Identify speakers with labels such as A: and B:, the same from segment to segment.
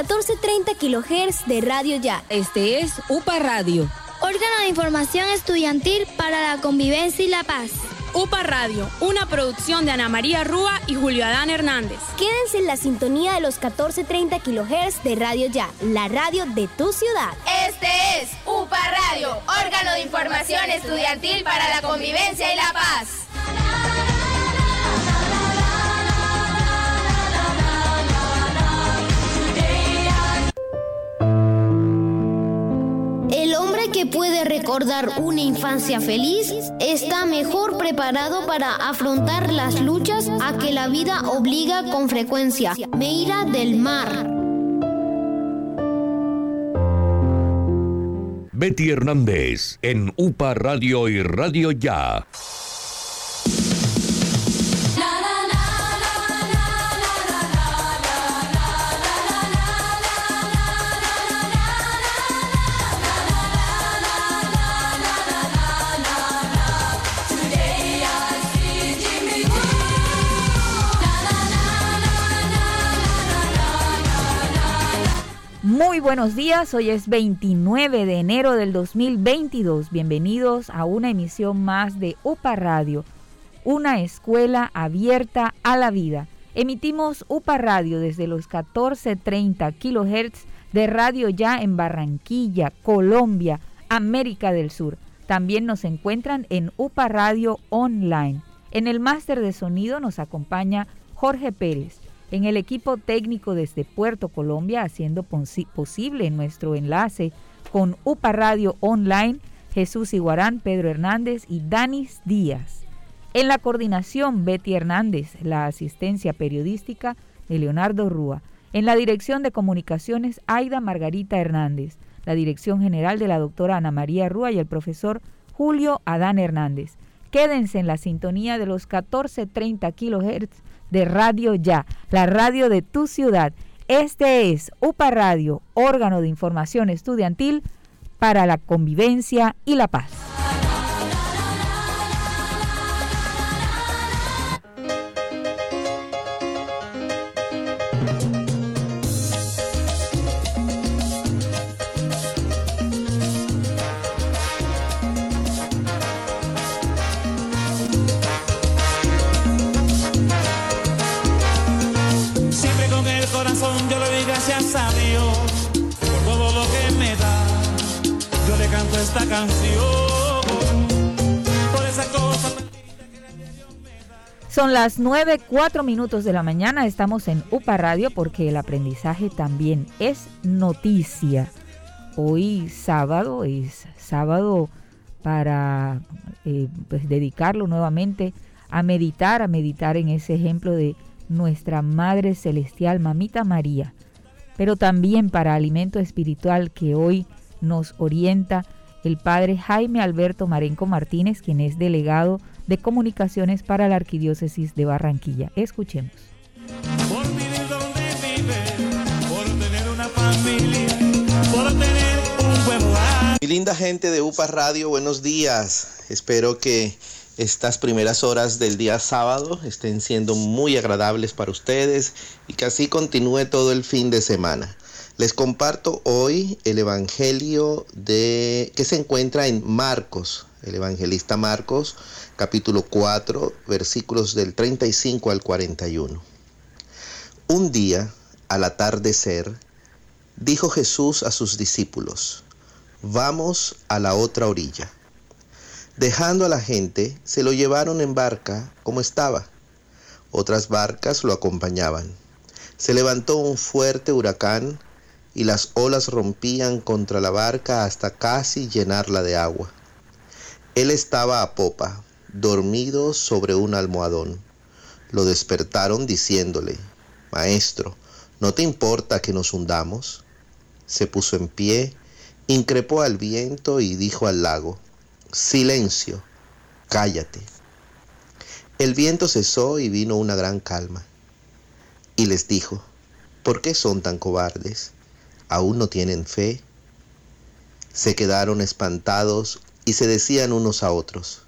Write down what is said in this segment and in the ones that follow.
A: desde los 14.30 kHz de Radio Ya.
B: Este es UPA Radio.
C: Órgano de información estudiantil para la convivencia y la paz.
D: UPA Radio, una producción de Ana María Rúa y Julio Adán Hernández.
A: Quédense en la sintonía de los 14.30 kHz de Radio Ya, la radio de tu ciudad.
E: Este es UPA Radio, órgano de información estudiantil para la convivencia y la paz.
F: Puede recordar una infancia feliz está mejor preparado para afrontar las luchas a que la vida obliga con frecuencia. Meira del Mar.
G: Betty Hernández en UPA Radio y Radio Ya.
H: Muy buenos días, hoy es 29 de enero del 2022. Bienvenidos a una emisión más de UPA Radio, una escuela abierta a la vida. Emitimos UPA Radio desde los 1430 kHz de Radio Ya en Barranquilla, Colombia, América del Sur. También nos encuentran en UPA Radio Online. En el máster de sonido nos acompaña Jorge Pérez en el equipo técnico desde Puerto Colombia, haciendo posible nuestro enlace con UPA Radio Online, Jesús Iguarán, Pedro Hernández y Danis Díaz. En la coordinación, Betty Hernández, la asistencia periodística de Leonardo Rúa. En la dirección de comunicaciones, Aida Margarita Hernández. La dirección general de la doctora Ana María Rúa y el profesor Julio Adán Hernández. Quédense en la sintonía de los 1430 kHz de Radio Ya, la radio de tu ciudad. Este es UPA Radio, órgano de información estudiantil para la convivencia y la paz. Son las 9, 4 minutos de la mañana. Estamos en UPA Radio porque el aprendizaje también es noticia. Hoy sábado es sábado para eh, pues, dedicarlo nuevamente a meditar, a meditar en ese ejemplo de nuestra Madre Celestial, Mamita María, pero también para alimento espiritual que hoy nos orienta el padre Jaime Alberto Marenco Martínez, quien es delegado de comunicaciones para la Arquidiócesis de Barranquilla. Escuchemos.
I: Mi linda gente de UPA Radio, buenos días. Espero que estas primeras horas del día sábado estén siendo muy agradables para ustedes y que así continúe todo el fin de semana. Les comparto hoy el Evangelio de que se encuentra en Marcos, el evangelista Marcos, capítulo 4, versículos del 35 al 41. Un día, al atardecer, dijo Jesús a sus discípulos, vamos a la otra orilla. Dejando a la gente, se lo llevaron en barca como estaba. Otras barcas lo acompañaban. Se levantó un fuerte huracán y las olas rompían contra la barca hasta casi llenarla de agua. Él estaba a popa, dormido sobre un almohadón. Lo despertaron diciéndole, Maestro, ¿no te importa que nos hundamos? Se puso en pie, increpó al viento y dijo al lago, Silencio, cállate. El viento cesó y vino una gran calma. Y les dijo, ¿por qué son tan cobardes? aún no tienen fe? Se quedaron espantados y se decían unos a otros,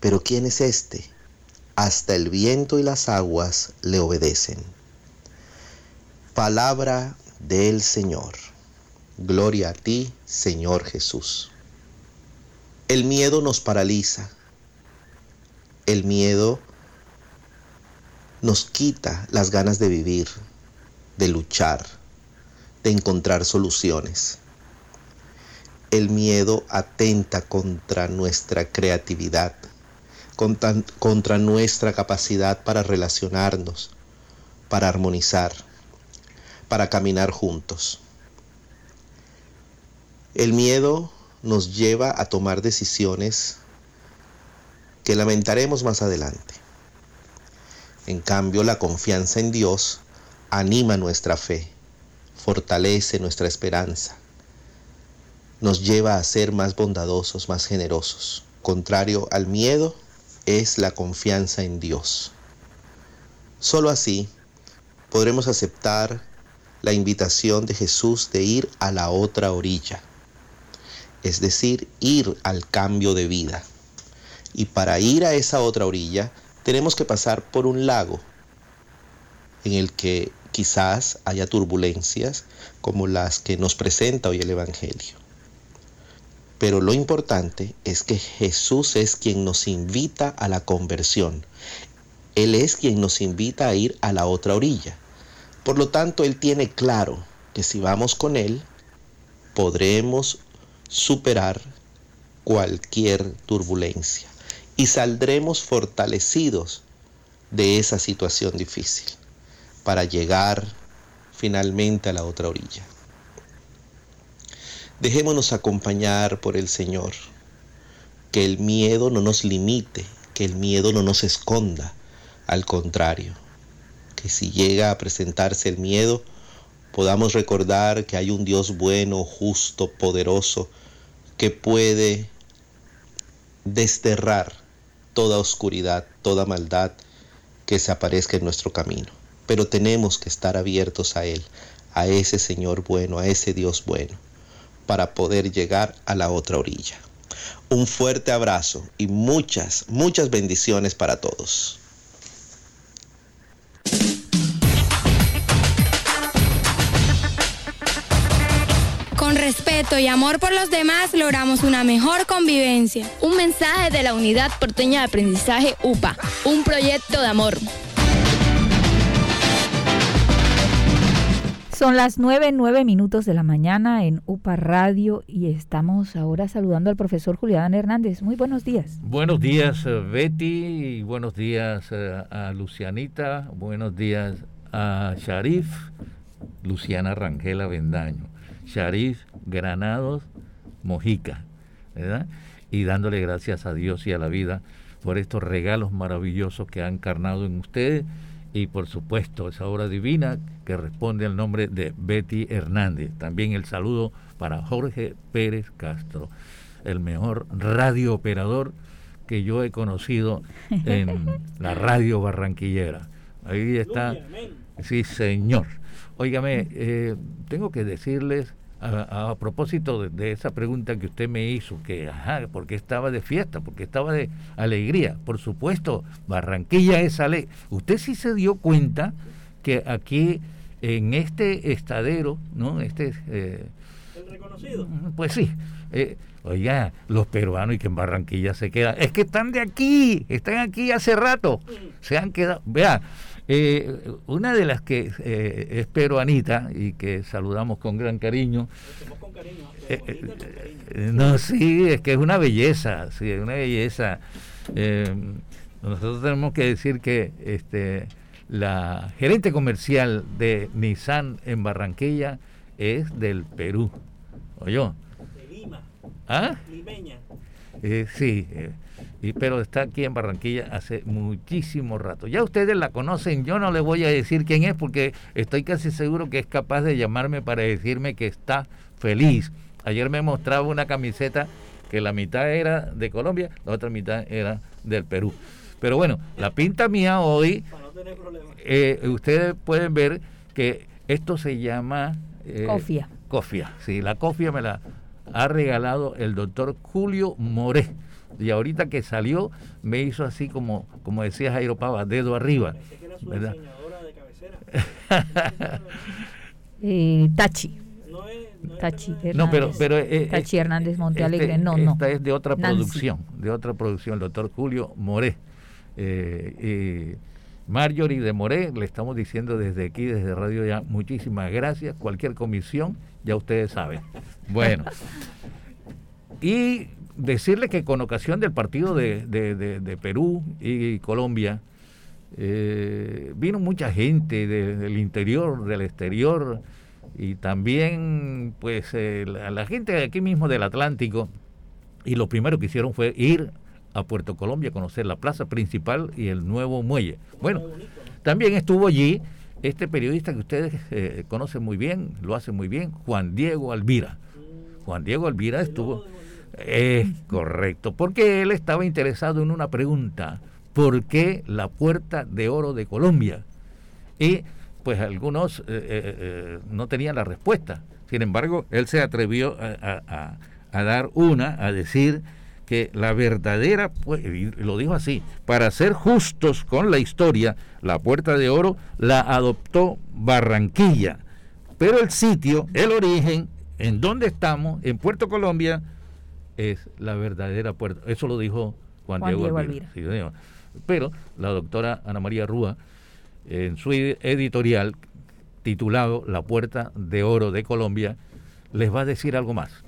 I: pero ¿quién es este? Hasta el viento y las aguas le obedecen. Palabra del Señor. Gloria a ti, Señor Jesús. El miedo nos paraliza. El miedo nos quita las ganas de vivir, de luchar, de encontrar soluciones. El miedo atenta contra nuestra creatividad, contra, nuestra capacidad para relacionarnos, para armonizar, para caminar juntos. El miedo nos lleva a tomar decisiones que lamentaremos más adelante. En cambio, la confianza en Dios anima nuestra fe, fortalece nuestra esperanza, nos lleva a ser más bondadosos, más generosos. Contrario al miedo es la confianza en Dios. Solo así podremos aceptar la invitación de Jesús de ir a la otra orilla, es decir, ir al cambio de vida. Y para ir a esa otra orilla tenemos que pasar por un lago en el que quizás haya turbulencias como las que nos presenta hoy el Evangelio. Pero lo importante es que Jesús es quien nos invita a la conversión. Él es quien nos invita a ir a la otra orilla. Por lo tanto, Él tiene claro que si vamos con Él, podremos superar cualquier turbulencia y saldremos fortalecidos de esa situación difícil para llegar finalmente a la otra orilla. Dejémonos acompañar por el Señor, que el miedo no nos limite, que el miedo no nos esconda, al contrario, que si llega a presentarse el miedo, podamos recordar que hay un Dios bueno, justo, poderoso, que puede desterrar toda oscuridad, toda maldad que se aparezca en nuestro camino. Pero tenemos que estar abiertos a Él, a ese Señor bueno, a ese Dios bueno, para poder llegar a la otra orilla. Un fuerte abrazo y muchas, muchas bendiciones para todos.
D: Con respeto y amor por los demás logramos una mejor convivencia.
B: Un mensaje de la Unidad Porteña de Aprendizaje UPA, un proyecto de amor.
H: Son las nueve, nueve minutos de la mañana en UPA Radio y estamos ahora saludando al profesor Julián Hernández. Muy buenos días.
J: Buenos días, eh, Betty, y buenos días eh, a Lucianita, buenos días a Sharif, Luciana Rangela Vendaño. Sharif Granados Mojica, ¿verdad? Y dándole gracias a Dios y a la vida por estos regalos maravillosos que ha encarnado en ustedes y por supuesto esa obra divina que responde al nombre de Betty Hernández. También el saludo para Jorge Pérez Castro, el mejor radiooperador que yo he conocido en la radio barranquillera. Ahí está. Sí, señor. Óigame, eh, tengo que decirles a, a propósito de, de, esa pregunta que usted me hizo, que, ajá, porque estaba de fiesta, porque estaba de alegría. Por supuesto, Barranquilla es alegre. Usted sí se dio cuenta que aquí, en este estadero, ¿no? Este...
K: Eh, ¿El reconocido?
J: Pues sí. Eh, oiga, los peruanos y que en Barranquilla se quedan. Es que están de aquí, están aquí hace rato. Se han quedado. Vea, eh, una de las que eh, es peruanita y que saludamos con gran cariño.
K: Con cariño,
J: eh, cariño. no, sí, es que es una belleza, sí, es una belleza. nosotros tenemos que decir que este, la gerente comercial de Nissan en Barranquilla es del Perú. ¿Oyó?
K: De Lima.
J: ¿Ah?
K: Limeña.
J: sí. Y, pero está aquí en Barranquilla hace muchísimo rato. Ya ustedes la conocen, yo no les voy a decir quién es porque estoy casi seguro que es capaz de llamarme para decirme que está feliz. Ayer me mostraba una camiseta que la mitad era de Colombia, la otra mitad era del Perú. Pero bueno, la pinta mía hoy, eh, ustedes pueden ver que esto se llama...
H: Eh, cofia.
J: Cofia, sí, la cofia me la ha regalado el doctor Julio Moré y ahorita que salió me hizo así como, como decía Jairo Pava, dedo arriba.
K: Pensé que era su ¿verdad? De cabecera.
H: eh, Tachi. Tachi Hernández.
J: No, pero, pero eh,
H: Tachi
J: eh,
H: Hernández Monte
J: este-
H: Alegre. No, no.
J: Esta es de otra
H: Nancy.
J: producción, de otra producción, el doctor Julio Moré. Eh, eh, Marjorie de Moré, le estamos diciendo desde aquí, desde Radio Ya, muchísimas gracias. Cualquier comisión, ya ustedes saben. Bueno, y decirle que con ocasión del partido de, de- de- Perú y Colombia, eh, vino mucha gente de- del interior, del exterior, y también pues eh, la, la gente aquí mismo del Atlántico, y lo primero que hicieron fue ir a Puerto Colombia a conocer la plaza principal y el nuevo muelle. Bueno, también estuvo allí este periodista que ustedes eh, conocen muy bien, lo hace muy bien, Juan Diego Alvira. Juan Diego Alvira estuvo... Es correcto, porque él estaba interesado en una pregunta, ¿por qué la puerta de oro de Colombia? Y pues algunos eh, eh, no tenían la respuesta. Sin embargo, él se atrevió a dar una, a decir que la verdadera, pues, lo dijo así, para ser justos con la historia, la puerta de oro la adoptó Barranquilla, pero el sitio, el origen, en donde estamos, en Puerto Colombia, es la verdadera puerta. Eso lo dijo Juan,
H: Juan
J: Diego, Alvira.
H: Alvira.
J: Pero la doctora Ana María Rúa, en su ed- editorial titulado La Puerta de Oro de Colombia, les va a decir algo más.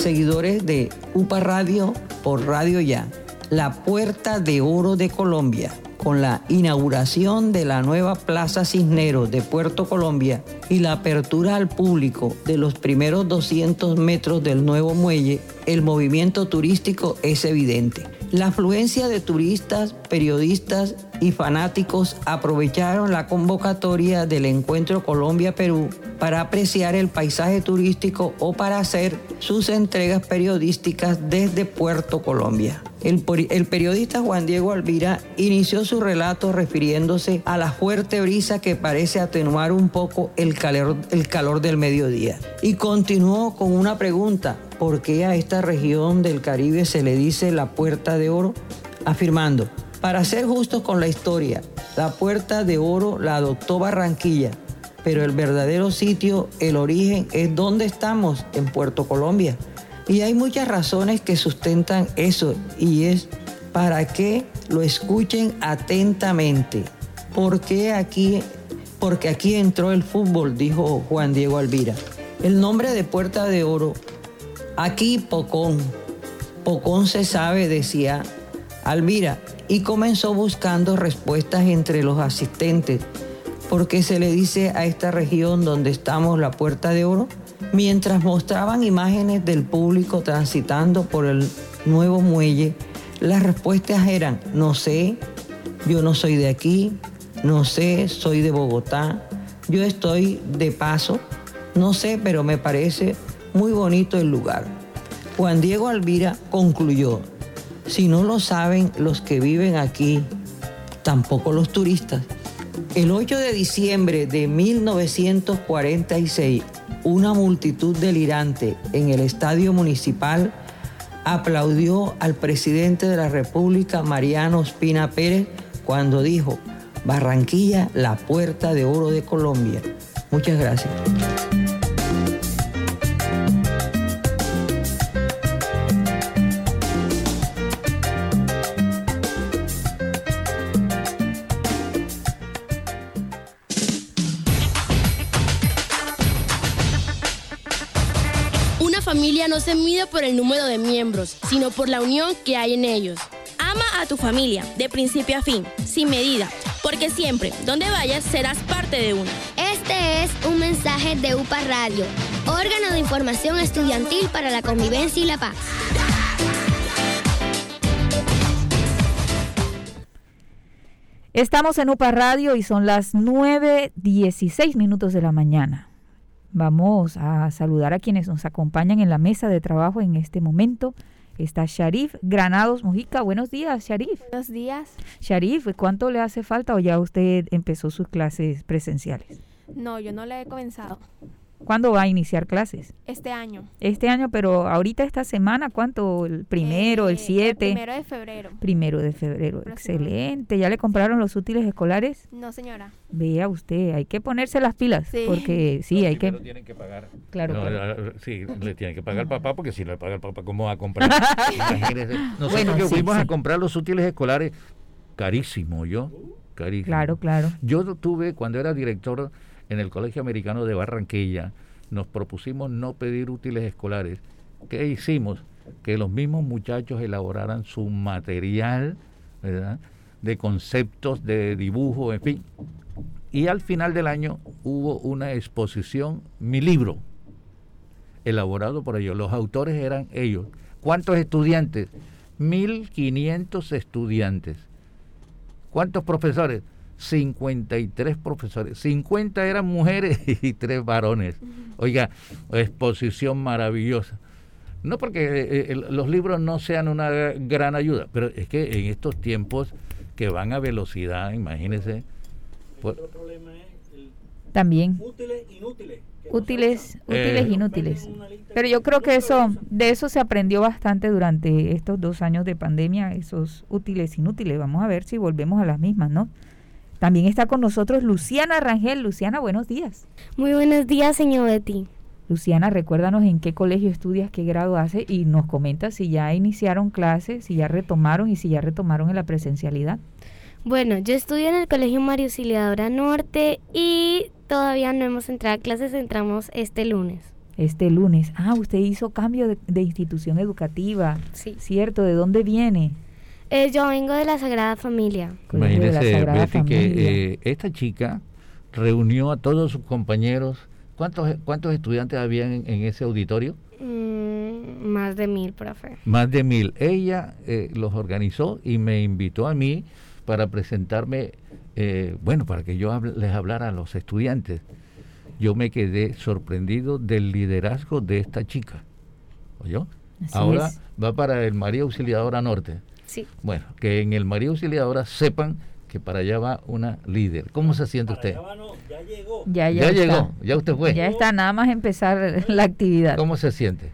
L: Seguidores de UPA Radio por Radio Ya. La Puerta de Oro de Colombia, con la inauguración de la nueva Plaza Cisneros de Puerto Colombia y la apertura al público de los primeros 200 metros del nuevo muelle, el movimiento turístico es evidente. La afluencia de turistas, periodistas y fanáticos aprovecharon la convocatoria del encuentro Colombia-Perú para apreciar el paisaje turístico o para hacer sus entregas periodísticas desde Puerto Colombia. El, periodista Juan Diego Alvira inició su relato refiriéndose a la fuerte brisa que parece atenuar un poco el calor del mediodía. Y continuó con una pregunta, ¿por qué a esta región del Caribe se le dice la Puerta de Oro? Afirmando, para ser justos con la historia, la Puerta de Oro la adoptó Barranquilla, pero el verdadero sitio, el origen, es donde estamos, en Puerto Colombia. Y hay muchas razones que sustentan eso, y es para que lo escuchen atentamente. ¿Por qué aquí? Porque aquí entró el fútbol, dijo Juan Diego Alvira. El nombre de Puerta de Oro, aquí Pocón. Pocón se sabe, decía Alvira, y comenzó buscando respuestas entre los asistentes. ¿Por qué se le dice a esta región donde estamos la Puerta de Oro? Mientras mostraban imágenes del público transitando por el nuevo muelle, las respuestas eran, no sé, yo no soy de aquí, no sé, soy de Bogotá, yo estoy de paso, no sé, pero me parece muy bonito el lugar. Juan Diego Alvira concluyó, si no lo saben los que viven aquí, tampoco los turistas. El 8 de diciembre de 1946, una multitud delirante en el estadio municipal aplaudió al presidente de la República, Mariano Espina Pérez, cuando dijo, Barranquilla, la puerta de oro de Colombia. Muchas gracias.
M: No se mide por el número de miembros, sino por la unión que hay en ellos.
N: Ama a tu familia, de principio a fin, sin medida, porque siempre, donde vayas, serás parte de uno.
F: Este es un mensaje de UPA Radio, órgano de información estudiantil para la convivencia y la paz.
H: Estamos en UPA Radio y son las 9.16 minutos de la mañana. Vamos a saludar a quienes nos acompañan en la mesa de trabajo en este momento. Está Sharif Granados Mujica. Buenos días, Sharif.
O: Buenos días.
H: Sharif, ¿cuánto le hace falta o ya usted empezó sus clases presenciales?
O: No, yo no le he comenzado.
H: ¿Cuándo va a iniciar clases?
O: Este año.
H: Este año, pero ahorita esta semana, ¿cuánto? ¿El primero, el 7?
O: El primero de febrero.
H: Primero de febrero, excelente. ¿Ya le compraron los útiles escolares?
O: No, señora.
H: Vea usted, hay que ponerse las pilas,
O: Sí.
H: porque sí, hay que...
J: tienen que pagar.
H: Claro,
J: No,
H: claro.
J: la- sí, le tiene que pagar el papá porque si no le paga el papá, ¿cómo va a comprar? Nosotros
H: Bueno,
J: que
H: sí,
J: fuimos
H: sí.
J: a comprar los útiles escolares, carísimo, yo, carísimo.
H: Claro, claro.
J: Yo tuve, cuando era director en el Colegio Americano de Barranquilla, nos propusimos no pedir útiles escolares. ¿Qué hicimos? Que los mismos muchachos elaboraran su material. De conceptos, de dibujo, en fin. Y al final del año hubo una exposición, mi libro, elaborado por ellos. Los autores eran ellos. ¿Cuántos estudiantes? 1.500 estudiantes. ¿Cuántos profesores? 53 profesores. 50 eran mujeres y 3 varones. Oiga, exposición maravillosa. No porque eh, eh, los libros no sean una gran ayuda, pero es que en estos tiempos que van a velocidad, imagínense. por-
K: El problema es el
H: También.
K: útiles, inútiles.
H: Útiles, útiles,
J: Eh.
H: inútiles. Pero yo creo que eso, de eso se aprendió bastante durante estos dos años de pandemia, esos útiles, inútiles. Vamos a ver si volvemos a las mismas, ¿no? También está con nosotros Luciana Rangel. Luciana, buenos días.
P: Muy buenos días, señor Betty.
H: Luciana, recuérdanos en qué colegio estudias, qué grado hace y nos comenta si ya iniciaron clases, si ya retomaron y si ya retomaron en la presencialidad.
P: Bueno, yo estudio en el Colegio María Auxiliadora Norte y todavía no hemos entrado a clases, entramos este lunes.
H: Este lunes. Ah, usted hizo cambio de, de institución educativa.
P: Sí.
H: Cierto, ¿de dónde viene?
P: Eh, yo vengo de la Sagrada Familia.
H: Colegio de la
J: Imagínese,
H: Sagrada
J: Betty,
H: Familia.
J: que eh, esta chica reunió a todos sus compañeros. ¿Cuántos, cuántos estudiantes habían en, en ese auditorio?
P: Mm, más de mil, profe.
J: Más de mil. Ella eh, los organizó y me invitó a mí para presentarme, eh, bueno, para que yo hable- les hablara a los estudiantes. Yo me quedé sorprendido del liderazgo de esta chica. ¿Oyó?
P: Así
J: Ahora
P: es.
J: va para el María Auxiliadora Norte.
P: Sí.
J: Bueno, que en el María Auxiliadora sepan que para allá va una líder. ¿Cómo se siente usted?
H: Ya, ya,
J: Ya
H: está.
J: llegó, ya usted fue.
H: Ya está, nada más empezar la actividad.
J: ¿Cómo se siente?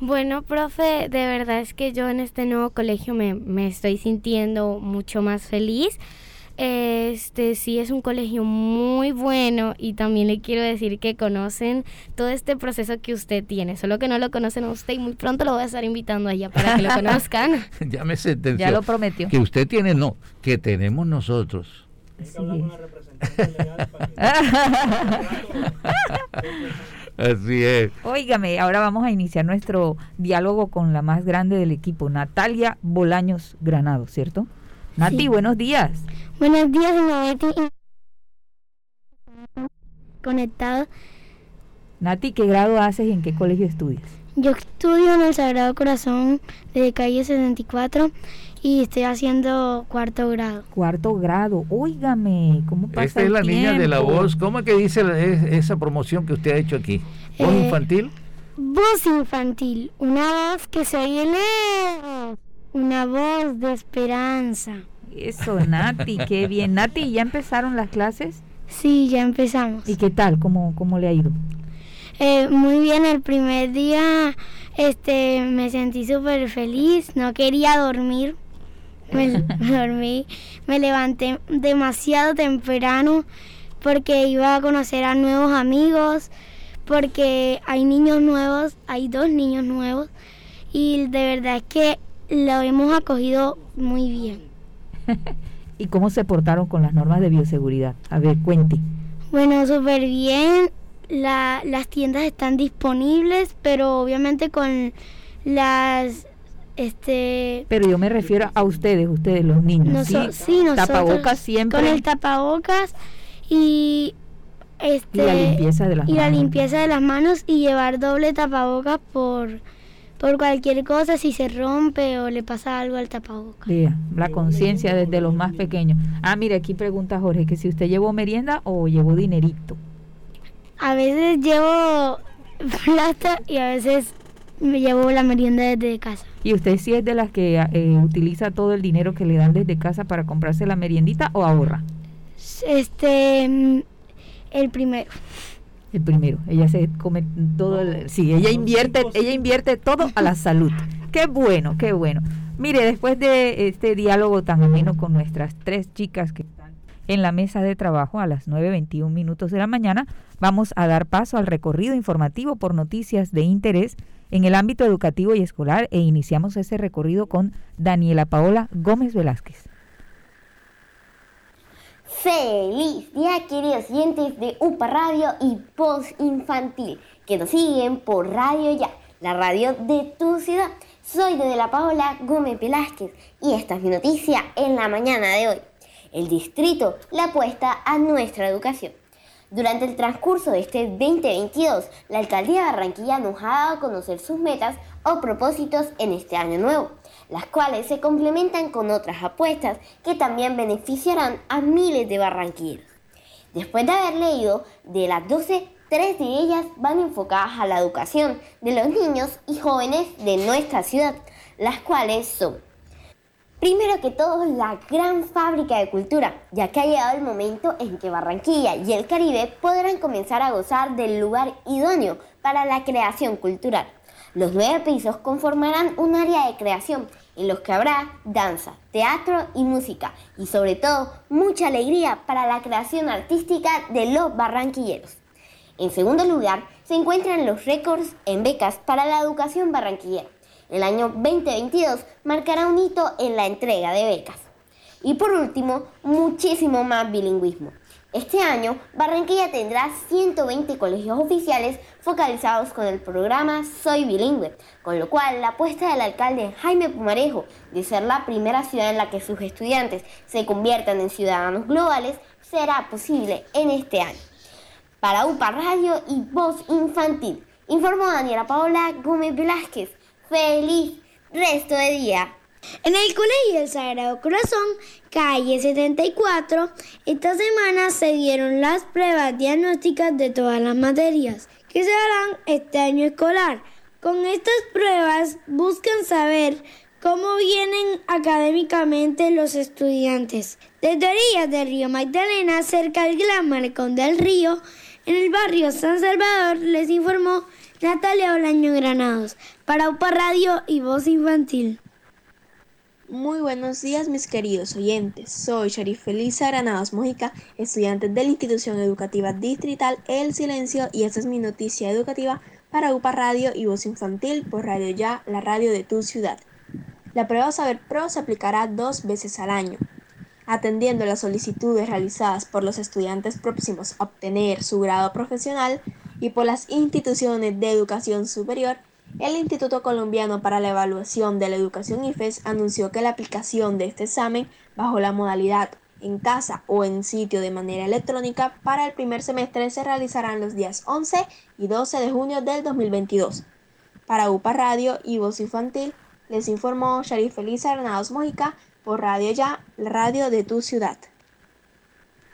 P: Bueno, profe, de verdad es que yo en este nuevo colegio me, me estoy sintiendo mucho más feliz. Este sí es un colegio muy bueno y también le quiero decir que conocen todo este proceso que usted tiene, solo que no lo conocen a usted y muy pronto lo voy a estar invitando allá para que lo conozcan.
J: ya me sentenció.
H: Ya lo prometió.
J: Que usted tiene, no, que tenemos nosotros. Así es.
H: Óigame, ahora vamos a iniciar nuestro diálogo con la más grande del equipo, Natalia Bolaños Granado, ¿cierto? Nati,
C: Sí.
H: buenos días.
C: Buenos días, Betty. Conectado.
H: Nati, ¿qué grado haces y en qué colegio estudias?
C: Yo estudio en el Sagrado Corazón de calle 74 y estoy haciendo cuarto grado.
H: Cuarto grado, óigame, ¿cómo pasa
J: Esta es
H: el
J: la niña de la voz. ¿Cómo es que dice la- es- esa promoción que usted ha hecho aquí? ¿Voz
C: Eh,
J: infantil?
C: Voz infantil, una voz que se oye lejos, una voz de esperanza.
H: Eso, Nati, qué bien. Nati, ¿ya empezaron las clases?
C: Sí, ya empezamos.
H: ¿Y qué tal? ¿Cómo, cómo le ha ido?
C: Eh, muy bien, el primer día este, me sentí súper feliz, no quería dormir. Me, me dormí, me levanté demasiado temprano porque iba a conocer a nuevos amigos, porque hay niños nuevos, hay dos niños nuevos y de verdad es que lo hemos acogido muy bien.
H: ¿Y cómo se portaron con las normas de bioseguridad? A ver, cuente.
C: Bueno, súper bien. La- las tiendas están disponibles, pero obviamente con las este
H: Pero yo me refiero a ustedes, ustedes los niños.
C: noso-
H: ¿sí?
C: sí, nosotros
H: Tapabocas siempre.
C: con el tapabocas y este
H: Y la limpieza de las
C: y la limpieza de las manos y llevar doble tapabocas por por cualquier cosa si se rompe o le pasa algo al tapabocas.
H: Vea, la conciencia desde los más pequeños. Ah, mire, aquí pregunta Jorge que si usted llevó merienda o llevó dinerito.
C: A veces llevo plata y a veces me llevo la merienda desde casa.
H: ¿Y usted sí es de las que eh, utiliza todo el dinero que le dan desde casa para comprarse la meriendita o ahorra?
C: Este mm, el primero.
H: El primero, ella se come todo, el, sí, ella invierte, ella invierte todo a la salud. Qué bueno, qué bueno. Mire, después de este diálogo tan ameno con nuestras tres chicas que están en la mesa de trabajo a las 9.21 minutos de la mañana, vamos a dar paso al recorrido informativo por noticias de interés en el ámbito educativo y escolar e iniciamos ese recorrido con Daniela Paola Gómez Velázquez.
O: Feliz día queridos oyentes de UPA Radio y Post Infantil que nos siguen por Radio Ya, la radio de tu ciudad. Soy de la Paola Gómez Velázquez y esta es mi noticia en la mañana de hoy. El distrito le apuesta a nuestra educación. Durante el transcurso de este 2022, la alcaldía de Barranquilla nos ha dado a conocer sus metas o propósitos en este año nuevo las cuales se complementan con otras apuestas que también beneficiarán a miles de barranquilleros. Después de haber leído de las 12, tres de ellas van enfocadas a la educación de los niños y jóvenes de nuestra ciudad, las cuales son Primero que todo, la gran fábrica de cultura, ya que ha llegado el momento en que Barranquilla y el Caribe podrán comenzar a gozar del lugar idóneo para la creación cultural. Los nueve pisos conformarán un área de creación en los que habrá danza, teatro y música y sobre todo mucha alegría para la creación artística de los barranquilleros. En segundo lugar, se encuentran los récords en becas para la educación barranquillera. El año 2022 marcará un hito en la entrega de becas. Y por último, muchísimo más bilingüismo. Este año, Barranquilla tendrá 120 colegios oficiales focalizados con el programa Soy Bilingüe, con lo cual la apuesta del alcalde Jaime Pumarejo de ser la primera ciudad en la que sus estudiantes se conviertan en ciudadanos globales será posible en este año. Para UPA Radio y Voz Infantil, informó Daniela Paola Gómez Velázquez. ¡Feliz resto de día!
C: En el Colegio del Sagrado Corazón, calle 74, esta semana se dieron las pruebas diagnósticas de todas las materias que se harán este año escolar. Con estas pruebas buscan saber cómo vienen académicamente los estudiantes. Desde orillas del río Magdalena, cerca del Gran Malecón del Río, en el barrio San Salvador, les informó Natalia Olaño Granados para UPA Radio y Voz Infantil.
Q: Muy buenos días mis queridos oyentes, soy Sharif Felisa Granados Mojica, estudiante de la institución educativa distrital El Silencio y esta es mi noticia educativa para UPA Radio y Voz Infantil por Radio Ya, la radio de tu ciudad. La prueba Saber Pro se aplicará dos veces al año. Atendiendo las solicitudes realizadas por los estudiantes próximos a obtener su grado profesional y por las instituciones de educación superior, el Instituto Colombiano para la Evaluación de la Educación IFES anunció que la aplicación de este examen bajo la modalidad en casa o en sitio de manera electrónica para el primer semestre se realizarán los días 11 y 12 de junio del 2022. Para UPA Radio y Voz Infantil les informó Sharif Felisa Hernández Mojica por Radio Ya, la radio de tu ciudad.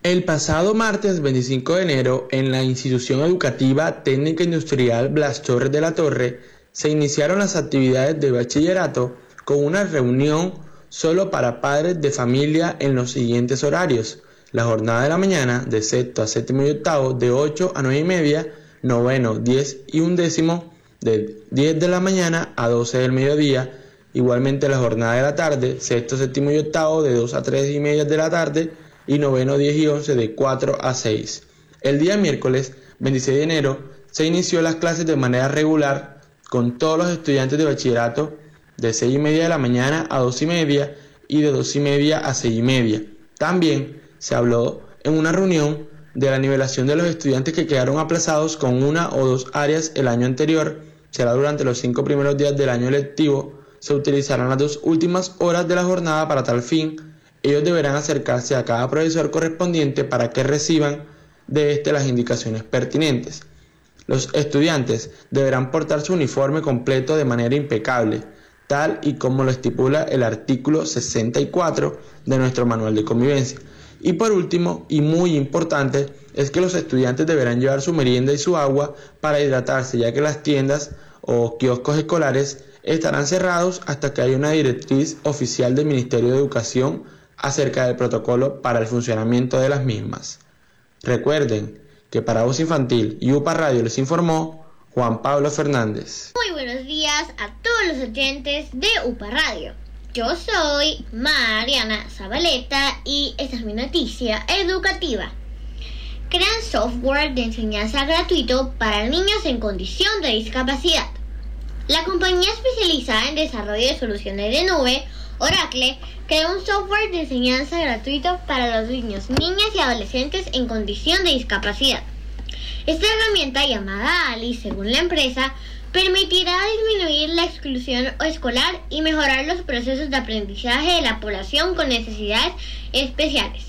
R: El pasado martes 25 de enero, en la institución educativa técnica industrial Blas Torres de la Torre, se iniciaron las actividades de bachillerato con una reunión solo para padres de familia en los siguientes horarios. La jornada de la mañana, de sexto a séptimo y octavo, de 8 a 9 y media, noveno, 10 y un décimo, de 10 de la mañana a 12 del mediodía. Igualmente la jornada de la tarde, sexto, séptimo y octavo, de 2 a 3 y media de la tarde, y noveno, 10 y 11, de 4 a 6. El día miércoles, 26 de enero, se inició las clases de manera regular con todos los estudiantes de bachillerato de 6 y media de la mañana a 2 y media y de 2 y media a 6 y media. También se habló en una reunión de la nivelación de los estudiantes que quedaron aplazados con una o dos áreas el año anterior. Será durante los cinco primeros días del año lectivo. Se utilizarán las dos últimas horas de la jornada para tal fin. Ellos deberán acercarse a cada profesor correspondiente para que reciban de éste las indicaciones pertinentes. Los estudiantes deberán portar su uniforme completo de manera impecable, tal y como lo estipula el artículo 64 de nuestro manual de convivencia. Y por último, y muy importante, es que los estudiantes deberán llevar su merienda y su agua para hidratarse, ya que las tiendas o kioscos escolares estarán cerrados hasta que haya una directriz oficial del Ministerio de Educación acerca del protocolo para el funcionamiento de las mismas. Recuerden que para Voz Infantil y UPA Radio les informó Juan Pablo Fernández.
S: Muy buenos días a todos los oyentes de UPA Radio. Yo soy Mariana Zabaleta y esta es mi noticia educativa. Crean software de enseñanza gratuito para niños en condición de discapacidad. La compañía especializada en desarrollo de soluciones de nube, Oracle, creó un software de enseñanza gratuito para los niños, niñas y adolescentes en condición de discapacidad. Esta herramienta llamada Ali, según la empresa, permitirá disminuir la exclusión escolar y mejorar los procesos de aprendizaje de la población con necesidades especiales.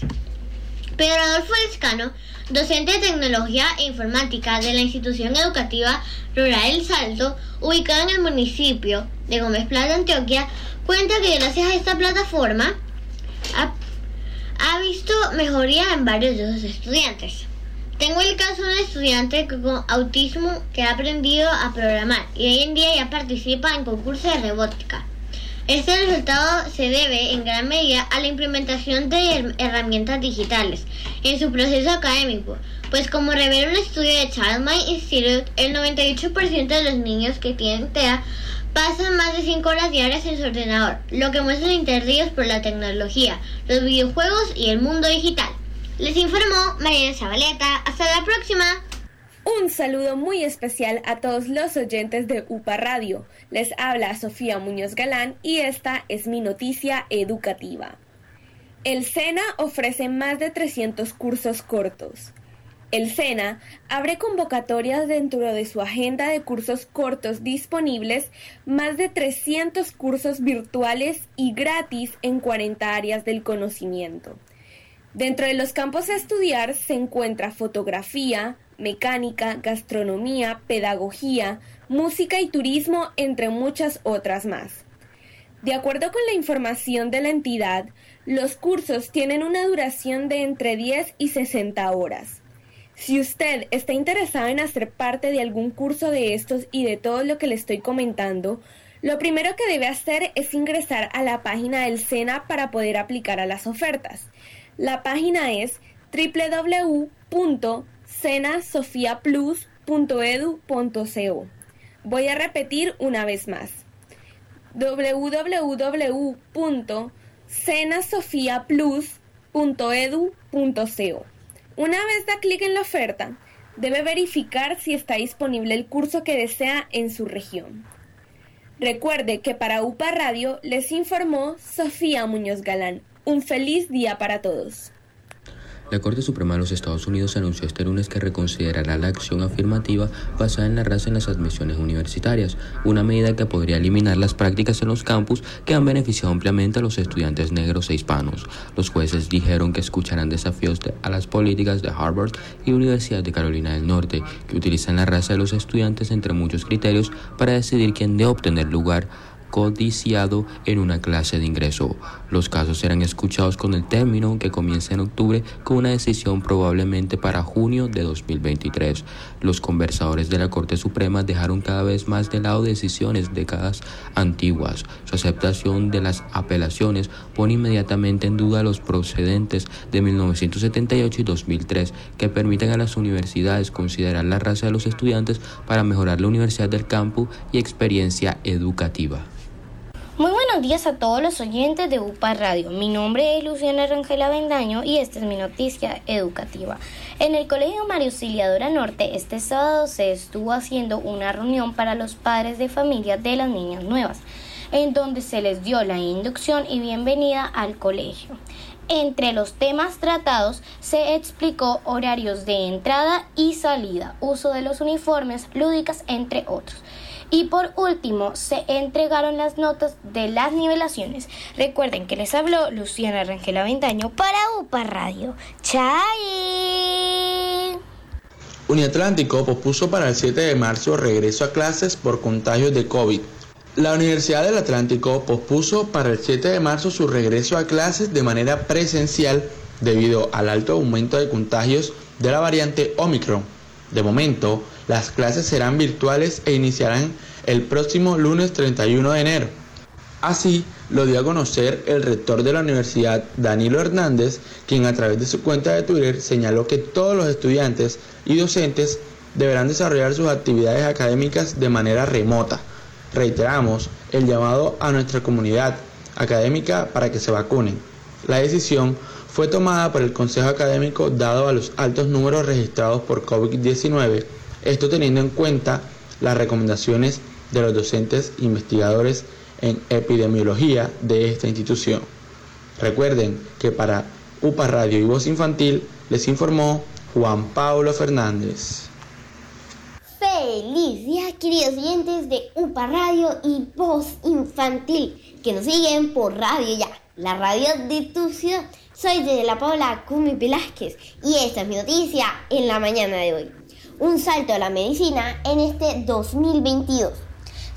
S: Pedro Adolfo Lescano, docente de tecnología e informática de la institución educativa rural El Salto, ubicada en el municipio de Gómez Plata, Antioquia, cuenta que gracias a esta plataforma ha, ha visto mejoría en varios de sus estudiantes. Tengo el caso de un estudiante con autismo que ha aprendido a programar y hoy en día ya participa en concursos de robótica. Este resultado se debe en gran medida a la implementación de herramientas digitales en su proceso académico, pues como revela un estudio de Child Mind Institute, el 98% de los niños que tienen TEA pasan más de 5 horas diarias en su ordenador, lo que muestra interés por la tecnología, los videojuegos y el mundo digital. Les informó María Zabaleta. Hasta la próxima.
T: Un saludo muy especial a todos los oyentes de UPA Radio. Les habla Sofía Muñoz Galán y esta es mi noticia educativa. El SENA ofrece más de 300 cursos cortos. El SENA abre convocatorias dentro de su agenda de cursos cortos disponibles, más de 300 cursos virtuales y gratis en 40 áreas del conocimiento. Dentro de los campos a estudiar se encuentra fotografía, mecánica, gastronomía, pedagogía, música y turismo, entre muchas otras más. De acuerdo con la información de la entidad, los cursos tienen una duración de entre 10 y 60 horas. Si usted está interesado en hacer parte de algún curso de estos y de todo lo que le estoy comentando, lo primero que debe hacer es ingresar a la página del SENA para poder aplicar a las ofertas. La página es www.cenasofiaplus.edu.co. Voy a repetir una vez más. www.cenasofiaplus.edu.co. Una vez da clic en la oferta, debe verificar si está disponible el curso que desea en su región. Recuerde que para UPA Radio les informó Sofía Muñoz Galán. Un feliz día para todos.
U: La Corte Suprema de los Estados Unidos anunció este lunes que reconsiderará la acción afirmativa basada en la raza en las admisiones universitarias, una medida que podría eliminar las prácticas en los campus que han beneficiado ampliamente a los estudiantes negros e hispanos. Los jueces dijeron que escucharán desafíos a las políticas de Harvard y Universidad de Carolina del Norte, que utilizan la raza de los estudiantes entre muchos criterios para decidir quién debe obtener lugar codiciado en una clase de ingreso. Los casos serán escuchados con el término que comienza en octubre con una decisión probablemente para junio de 2023. Los conversadores de la Corte Suprema dejaron cada vez más de lado decisiones décadas antiguas. Su aceptación de las apelaciones pone inmediatamente en duda los procedentes de 1978 y 2003 que permiten a las universidades considerar la raza de los estudiantes para mejorar la universidad del campo y experiencia educativa.
S: Muy buenos días a todos los oyentes de UPA Radio. Mi nombre es Luciana Rangela Bendaño y esta es mi noticia educativa. En el Colegio María Auxiliadora Norte este sábado se estuvo haciendo una reunión para los padres de familia de las niñas nuevas, en donde se les dio la inducción y bienvenida al colegio. Entre los temas tratados se explicó horarios de entrada y salida, uso de los uniformes, lúdicas, entre otros. Y por último, se entregaron las notas de las nivelaciones. Recuerden que les habló Luciana Rangel Aventaño para UPA Radio. ¡Chai!
R: Uniatlántico pospuso para el 7 de marzo regreso a clases por contagios de COVID. La Universidad del Atlántico pospuso para el 7 de marzo su regreso a clases de manera presencial debido al alto aumento de contagios de la variante Omicron. De momento, las clases serán virtuales e iniciarán el próximo lunes 31 de enero. Así lo dio a conocer el rector de la universidad, Danilo Hernández, quien a través de su cuenta de Twitter señaló que todos los estudiantes y docentes deberán desarrollar sus actividades académicas de manera remota. Reiteramos el llamado a nuestra comunidad académica para que se vacunen. La decisión fue tomada por el Consejo Académico dado a los altos números registrados por COVID-19, esto teniendo en cuenta las recomendaciones de los docentes investigadores en epidemiología de esta institución. Recuerden que para UPA Radio y Voz Infantil les informó Juan Pablo Fernández.
O: Feliz día, queridos oyentes de UPA Radio y Voz Infantil, que nos siguen por Radio Ya, la radio de tu ciudad. Soy de la Paula Cumi Velázquez y esta es mi noticia en la mañana de hoy. Un salto a la medicina en este 2022.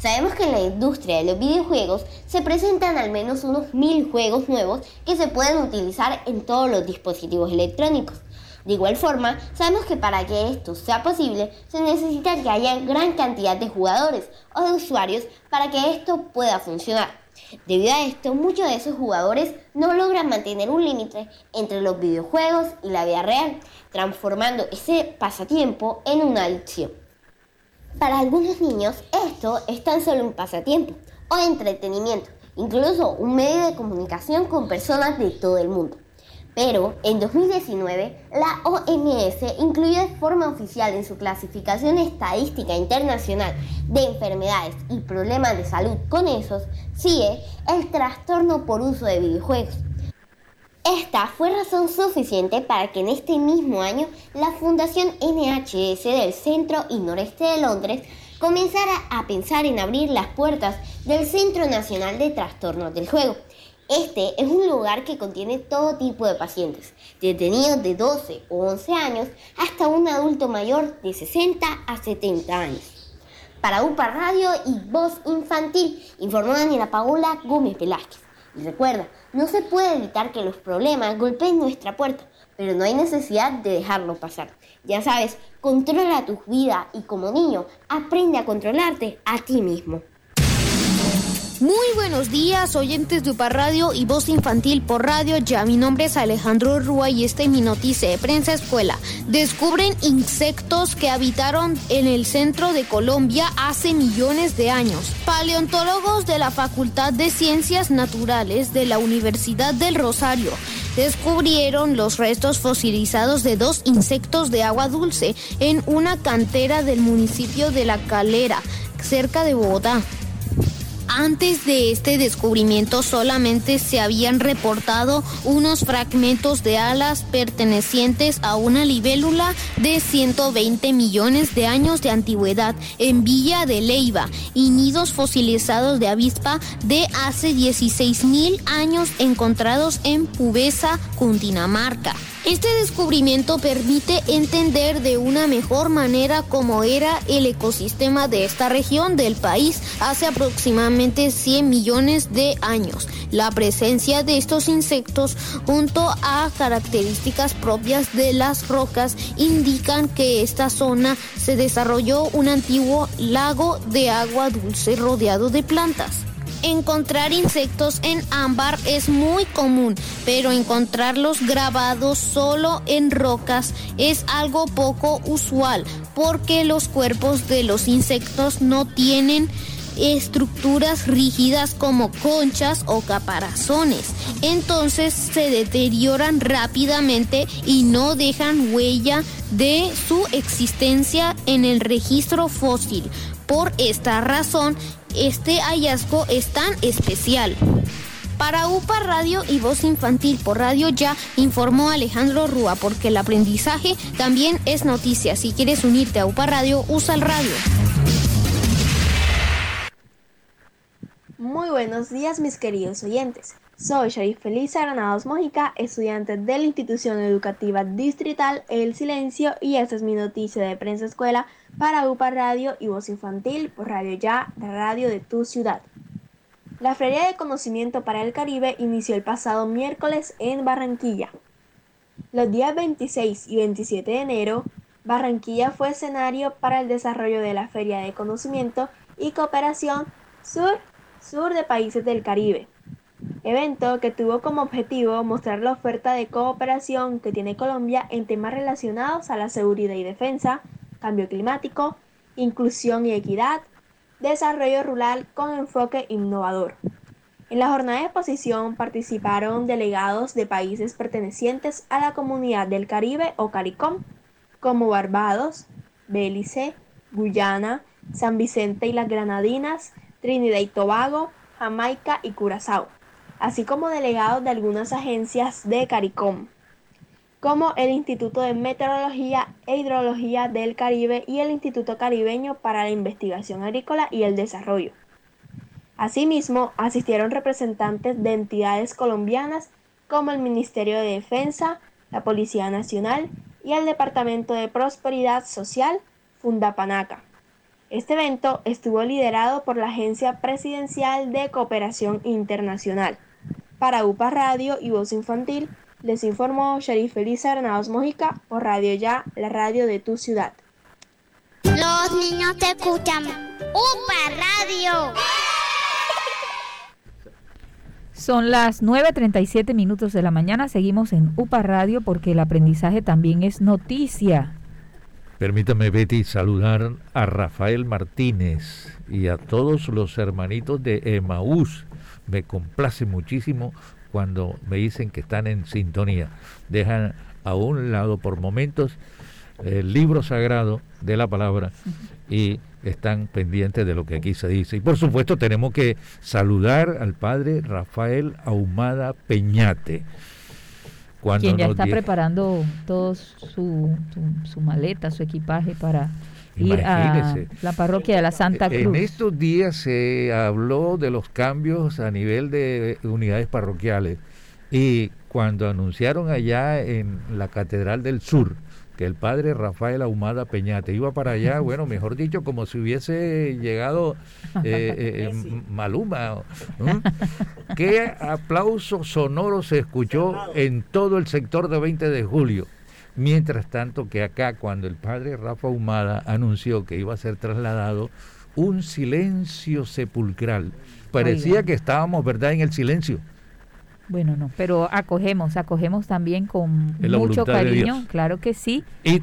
O: Sabemos que en la industria de los videojuegos se presentan al menos unos mil juegos nuevos que se pueden utilizar en todos los dispositivos electrónicos. De igual forma, sabemos que para que esto sea posible se necesita que haya gran cantidad de jugadores o de usuarios para que esto pueda funcionar. Debido a esto, muchos de esos jugadores no logran mantener un límite entre los videojuegos y la vida real, transformando ese pasatiempo en una adicción. Para algunos niños, esto es tan solo un pasatiempo o entretenimiento, incluso un medio de comunicación con personas de todo el mundo. Pero en 2019, la OMS incluyó de forma oficial en su clasificación estadística internacional de enfermedades y problemas de salud con esos, CIE, el trastorno por uso de videojuegos. Esta fue razón suficiente para que en este mismo año la Fundación NHS del centro y noreste de Londres comenzara a pensar en abrir las puertas del Centro Nacional de Trastornos del Juego este es un lugar que contiene todo tipo de pacientes, desde niños de 12 o 11 años hasta un adulto mayor de 60 a 70 años. Para UPA Radio y Voz Infantil, informó Daniela Paola Gómez Velázquez. Y recuerda, no se puede evitar que los problemas golpeen nuestra puerta, pero no hay necesidad de dejarlo pasar. Ya sabes, controla tu vida y como niño, aprende a controlarte a ti mismo.
F: Muy buenos días, oyentes de UPA Radio y Voz Infantil por Radio Ya. Mi nombre es Alejandro Rúa y esta es mi noticia de Prensa Escuela. Descubren insectos que habitaron en el centro de Colombia hace millones de años. Paleontólogos de la Facultad de Ciencias Naturales de la Universidad del Rosario descubrieron los restos fosilizados de dos insectos de agua dulce en una cantera del municipio de La Calera, cerca de Bogotá. Antes de este descubrimiento solamente se habían reportado unos fragmentos de alas pertenecientes a una libélula de 120 millones de años de antigüedad en Villa de Leiva y nidos fosilizados de avispa de hace 16 mil años encontrados en Pubesa, Cundinamarca. Este descubrimiento permite entender de una mejor manera cómo era el ecosistema de esta región del país hace aproximadamente 100 millones de años. La presencia de estos insectos junto a características propias de las rocas indican que esta zona se desarrolló un antiguo lago de agua dulce rodeado de plantas. Encontrar insectos en ámbar es muy común, pero encontrarlos grabados solo en rocas es algo poco usual porque los cuerpos de los insectos no tienen estructuras rígidas como conchas o caparazones. Entonces se deterioran rápidamente y no dejan huella de su existencia en el registro fósil. Por esta razón, este hallazgo es tan especial. Para UPA Radio y Voz Infantil por Radio Ya, informó Alejandro Rúa, porque el aprendizaje también es noticia. Si quieres unirte a UPA Radio, usa el radio.
Q: Muy buenos días mis queridos oyentes. Soy Sharif Felisa Granados Mójica, estudiante de la institución educativa distrital El Silencio y esta es mi noticia de prensa escuela para UPA Radio y Voz Infantil por Radio Ya, la radio de tu ciudad. La Feria de Conocimiento para el Caribe inició el pasado miércoles en Barranquilla. Los días 26 y 27 de enero, Barranquilla fue escenario para el desarrollo de la Feria de Conocimiento y Cooperación Sur sur de países del Caribe. Evento que tuvo como objetivo mostrar la oferta de cooperación que tiene Colombia en temas relacionados a la seguridad y defensa, cambio climático, inclusión y equidad, desarrollo rural con enfoque innovador. En la jornada de exposición participaron delegados de países pertenecientes a la comunidad del Caribe o CARICOM, como Barbados, Belice, Guyana, San Vicente y las Granadinas, Trinidad y Tobago, Jamaica y Curazao, así como delegados de algunas agencias de CARICOM, como el Instituto de Meteorología e Hidrología del Caribe y el Instituto Caribeño para la Investigación Agrícola y el Desarrollo. Asimismo, asistieron representantes de entidades colombianas como el Ministerio de Defensa, la Policía Nacional y el Departamento de Prosperidad Social, Fundapanaca. Este evento estuvo liderado por la Agencia Presidencial de Cooperación Internacional. Para UPA Radio y Voz Infantil, les informó Sharif Felisa Granados Mojica por Radio Ya, la radio de tu ciudad.
S: Los niños te escuchan. UPA Radio.
H: Son las 9.37 minutos de la mañana. Seguimos en UPA Radio porque el aprendizaje también es noticia.
J: Permítame, Betty, saludar a Rafael Martínez y a todos los hermanitos de Emaús. Me complace muchísimo cuando me dicen que están en sintonía. Dejan a un lado por momentos el libro sagrado de la palabra y están pendientes de lo que aquí se dice. Y por supuesto tenemos que saludar al padre Rafael Ahumada Peñate.
H: Cuando quien ya está preparando todo su, su, maleta, su equipaje para ir a la parroquia de la Santa Cruz.
J: En estos días se habló de los cambios a nivel de unidades parroquiales y cuando anunciaron allá en la Catedral del Sur, que el padre Rafael Ahumada Peñate iba para allá, bueno, mejor dicho, como si hubiese llegado eh, eh, eh, Maluma. ¿Qué aplauso sonoro se escuchó en todo el sector de 20 de julio? Mientras tanto que acá, cuando el padre Rafa Ahumada anunció que iba a ser trasladado, un silencio sepulcral. Parecía que estábamos, ¿verdad?, en el silencio.
H: Bueno, no, pero acogemos, acogemos también con mucho cariño, claro que sí.
J: Y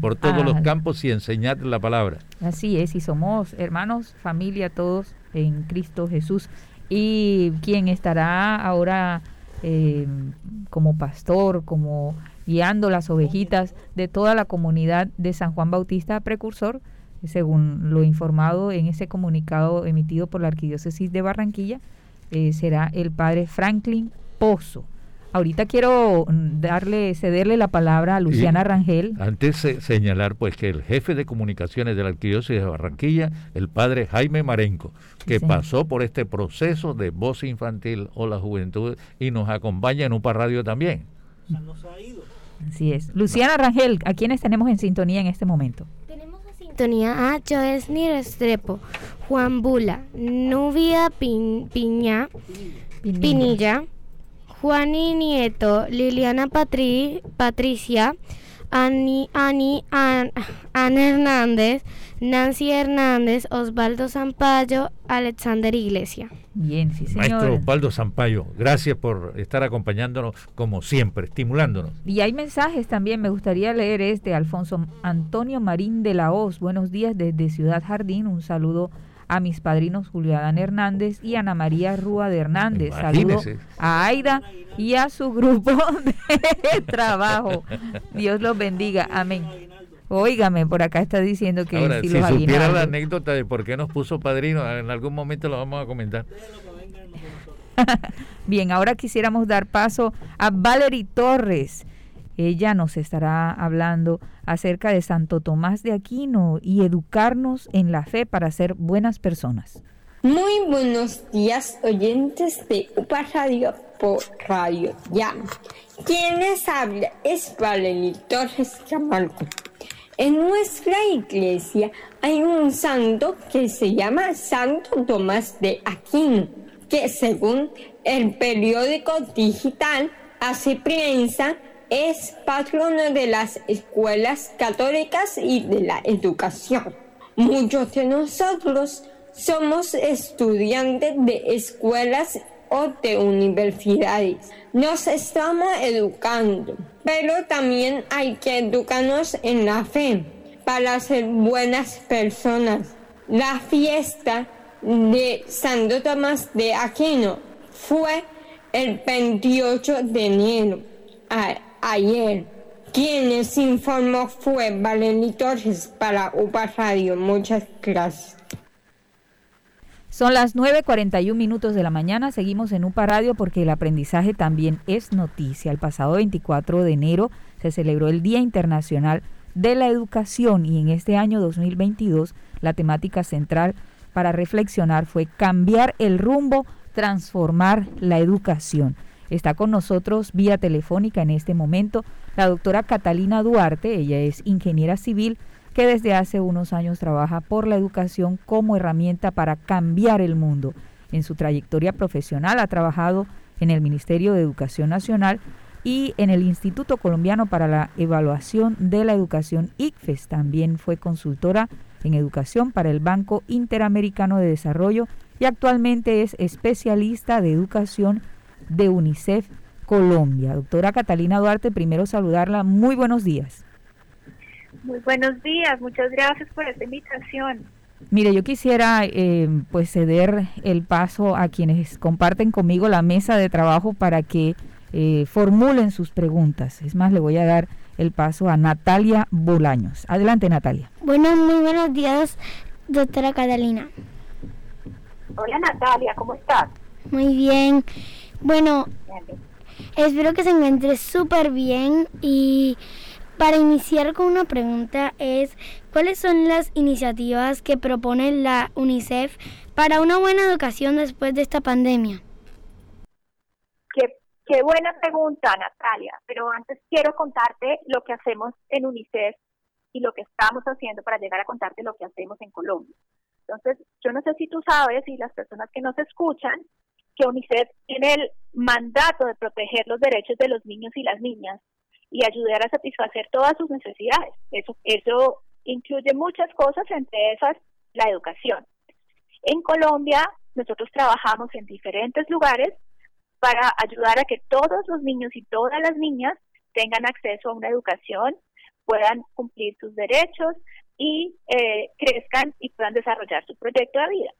J: por todos los campos y enseñar la palabra.
H: Así es, y somos hermanos, familia, todos en Cristo Jesús. Y quien estará ahora eh, como pastor, como guiando las ovejitas de toda la comunidad de San Juan Bautista Precursor, según lo informado en ese comunicado emitido por la Arquidiócesis de Barranquilla, eh, será el padre Franklin Pozo. Ahorita quiero mm, darle, cederle la palabra a Luciana Rangel.
J: Antes señalar pues que el jefe de comunicaciones de la Arquidiócesis de Barranquilla, el padre Jaime Marenco, que pasó por este proceso de voz infantil o la juventud y nos acompaña en UPA Radio también.
H: Así es. Luciana Rangel, ¿a quiénes tenemos en sintonía en este momento?
P: sintonía a Joesni Restrepo, Juan Bula, Nubia Piña, Pinilla, Juani Nieto, Liliana Patri, Patricia, Ani, Ani An, Hernández, Nancy Hernández, Osvaldo Zampayo, Alexander Iglesia.
H: Bien, sí, señor.
J: Maestro Osvaldo Zampayo, gracias por estar acompañándonos como siempre, estimulándonos.
H: Y hay mensajes también, me gustaría leer este, Alfonso Antonio Marín de la Hoz. Buenos días desde Ciudad Jardín, un saludo a mis padrinos Julio Adán Hernández y Ana María Rúa de Hernández. Saludo a Aida y a su grupo de trabajo. Dios los bendiga. Amén. Óigame, por acá está diciendo que
J: Ahora, si, supiera la anécdota de por qué nos puso padrino, en algún momento lo vamos a comentar.
H: Bien, ahora quisiéramos dar paso a Valerie Torres. Ella nos estará hablando acerca de Santo Tomás de Aquino y educarnos en la fe para ser buenas personas.
V: Muy buenos días, oyentes de UPA Radio por Radio Ya. Quien les habla es Valerie Torres Camargo. En nuestra iglesia hay un santo que se llama Santo Tomás de Aquino, que según el periódico digital hace prensa es patrono de las escuelas católicas y de la educación. Muchos de nosotros somos estudiantes de escuelas o de universidades. Nos estamos educando, pero también hay que educarnos en la fe para ser buenas personas. La fiesta de Santo Tomás de Aquino fue el 28 de enero, ayer. Quienes informó fue Valerie Torres para UPA Radio. Muchas gracias.
H: Son las 9.41 minutos de la mañana, seguimos en UPA Radio porque el aprendizaje también es noticia. El pasado 24 de enero se celebró el Día Internacional de la Educación y en este año 2022 la temática central para reflexionar fue cambiar el rumbo, transformar la educación. Está con nosotros vía telefónica en este momento la doctora Catalina Duarte, ella es ingeniera civil que desde hace unos años trabaja por la educación como herramienta para cambiar el mundo. En su trayectoria profesional ha trabajado en el Ministerio de Educación Nacional y en el Instituto Colombiano para la Evaluación de la Educación ICFES. También fue consultora en educación para el Banco Interamericano de Desarrollo y actualmente es especialista de educación de UNICEF Colombia. Doctora Catalina Duarte, primero saludarla. Muy buenos días.
W: Muy buenos días, muchas gracias por esta invitación.
H: Mire, yo quisiera eh, pues ceder el paso a quienes comparten conmigo la mesa de trabajo para que eh, formulen sus preguntas. Es más, le voy a dar el paso a Natalia Bolaños. Adelante, Natalia.
C: Bueno, muy buenos días, doctora Catalina.
W: Hola, Natalia, ¿cómo estás?
C: Muy bien. Bueno, espero que se encuentre súper bien y para iniciar con una pregunta es, ¿cuáles son las iniciativas que propone la UNICEF para una buena educación después de esta pandemia?
W: Qué, qué buena pregunta, Natalia, pero antes quiero contarte lo que hacemos en UNICEF y lo que estamos haciendo para llegar a contarte lo que hacemos en Colombia. Entonces, yo no sé si tú sabes y las personas que nos escuchan que UNICEF tiene el mandato de proteger los derechos de los niños y las niñas y ayudar a satisfacer todas sus necesidades. Eso, incluye muchas cosas, entre esas la educación. En Colombia, nosotros trabajamos en diferentes lugares para ayudar a que todos los niños y todas las niñas tengan acceso a una educación, puedan cumplir sus derechos y eh, crezcan y puedan desarrollar su proyecto de vida.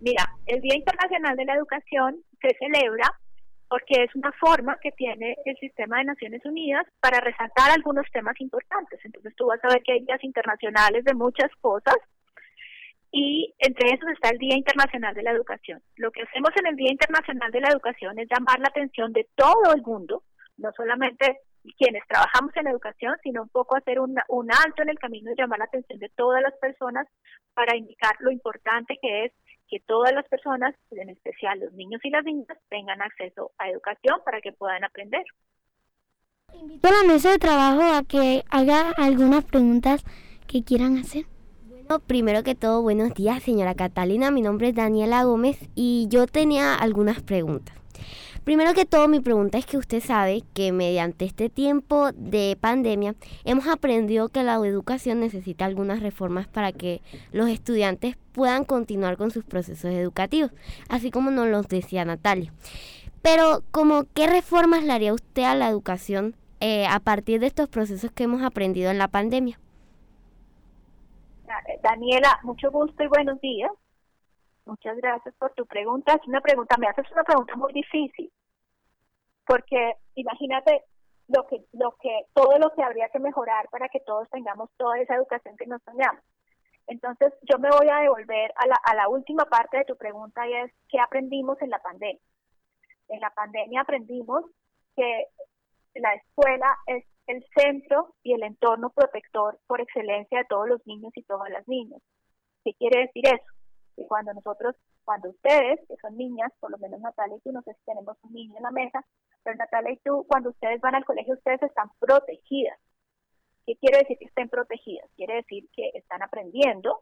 W: Mira, el Día Internacional de la Educación se celebra porque es una forma que tiene el sistema de Naciones Unidas para resaltar algunos temas importantes. Entonces tú vas a ver que hay días internacionales de muchas cosas y entre esos está el Día Internacional de la Educación. Lo que hacemos en el Día Internacional de la Educación es llamar la atención de todo el mundo, no solamente quienes trabajamos en educación, sino un poco hacer un, un alto en el camino y llamar la atención de todas las personas para indicar lo importante que es que todas las personas, en especial los niños y las niñas, tengan acceso a educación para que puedan aprender.
C: Invito a la mesa de trabajo a que haga algunas preguntas que quieran hacer.
O: Primero que todo, buenos días, señora Catalina. Mi nombre es Daniela Gómez y yo tenía algunas preguntas. Primero que todo, mi pregunta es que usted sabe que mediante este tiempo de pandemia hemos aprendido que la educación necesita algunas reformas para que los estudiantes puedan continuar con sus procesos educativos, así como nos lo decía Natalia. Pero, ¿cómo qué reformas le haría usted a la educación eh, a partir de estos procesos que hemos aprendido en la pandemia?
W: Daniela, mucho gusto y buenos días. Muchas gracias por tu pregunta. Es una pregunta, me haces una pregunta muy difícil, porque imagínate lo que, lo que, todo lo que habría que mejorar para que todos tengamos toda esa educación que nos soñamos. Entonces, yo me voy a devolver a la, a la última parte de tu pregunta y es, ¿qué aprendimos en la pandemia? En la pandemia aprendimos que la escuela es el centro y el entorno protector por excelencia de todos los niños y todas las niñas. ¿Qué quiere decir eso? que cuando nosotros, cuando ustedes, que son niñas, por lo menos Natalia y tú, no sé si tenemos un niño en la mesa, pero Natalia y tú, cuando ustedes van al colegio, ustedes están protegidas. ¿Qué quiere decir que estén protegidas? Quiere decir que están aprendiendo,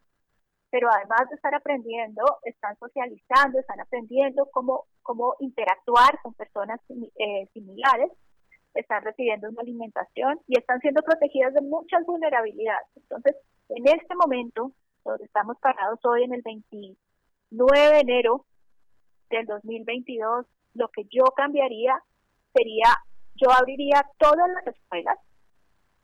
W: pero además de estar aprendiendo, están socializando, están aprendiendo cómo, cómo interactuar con personas eh, similares, están recibiendo una alimentación y están siendo protegidas de muchas vulnerabilidades. Entonces, en este momento, donde estamos parados hoy en el 29 de enero del 2022, lo que yo cambiaría sería, yo abriría todas las escuelas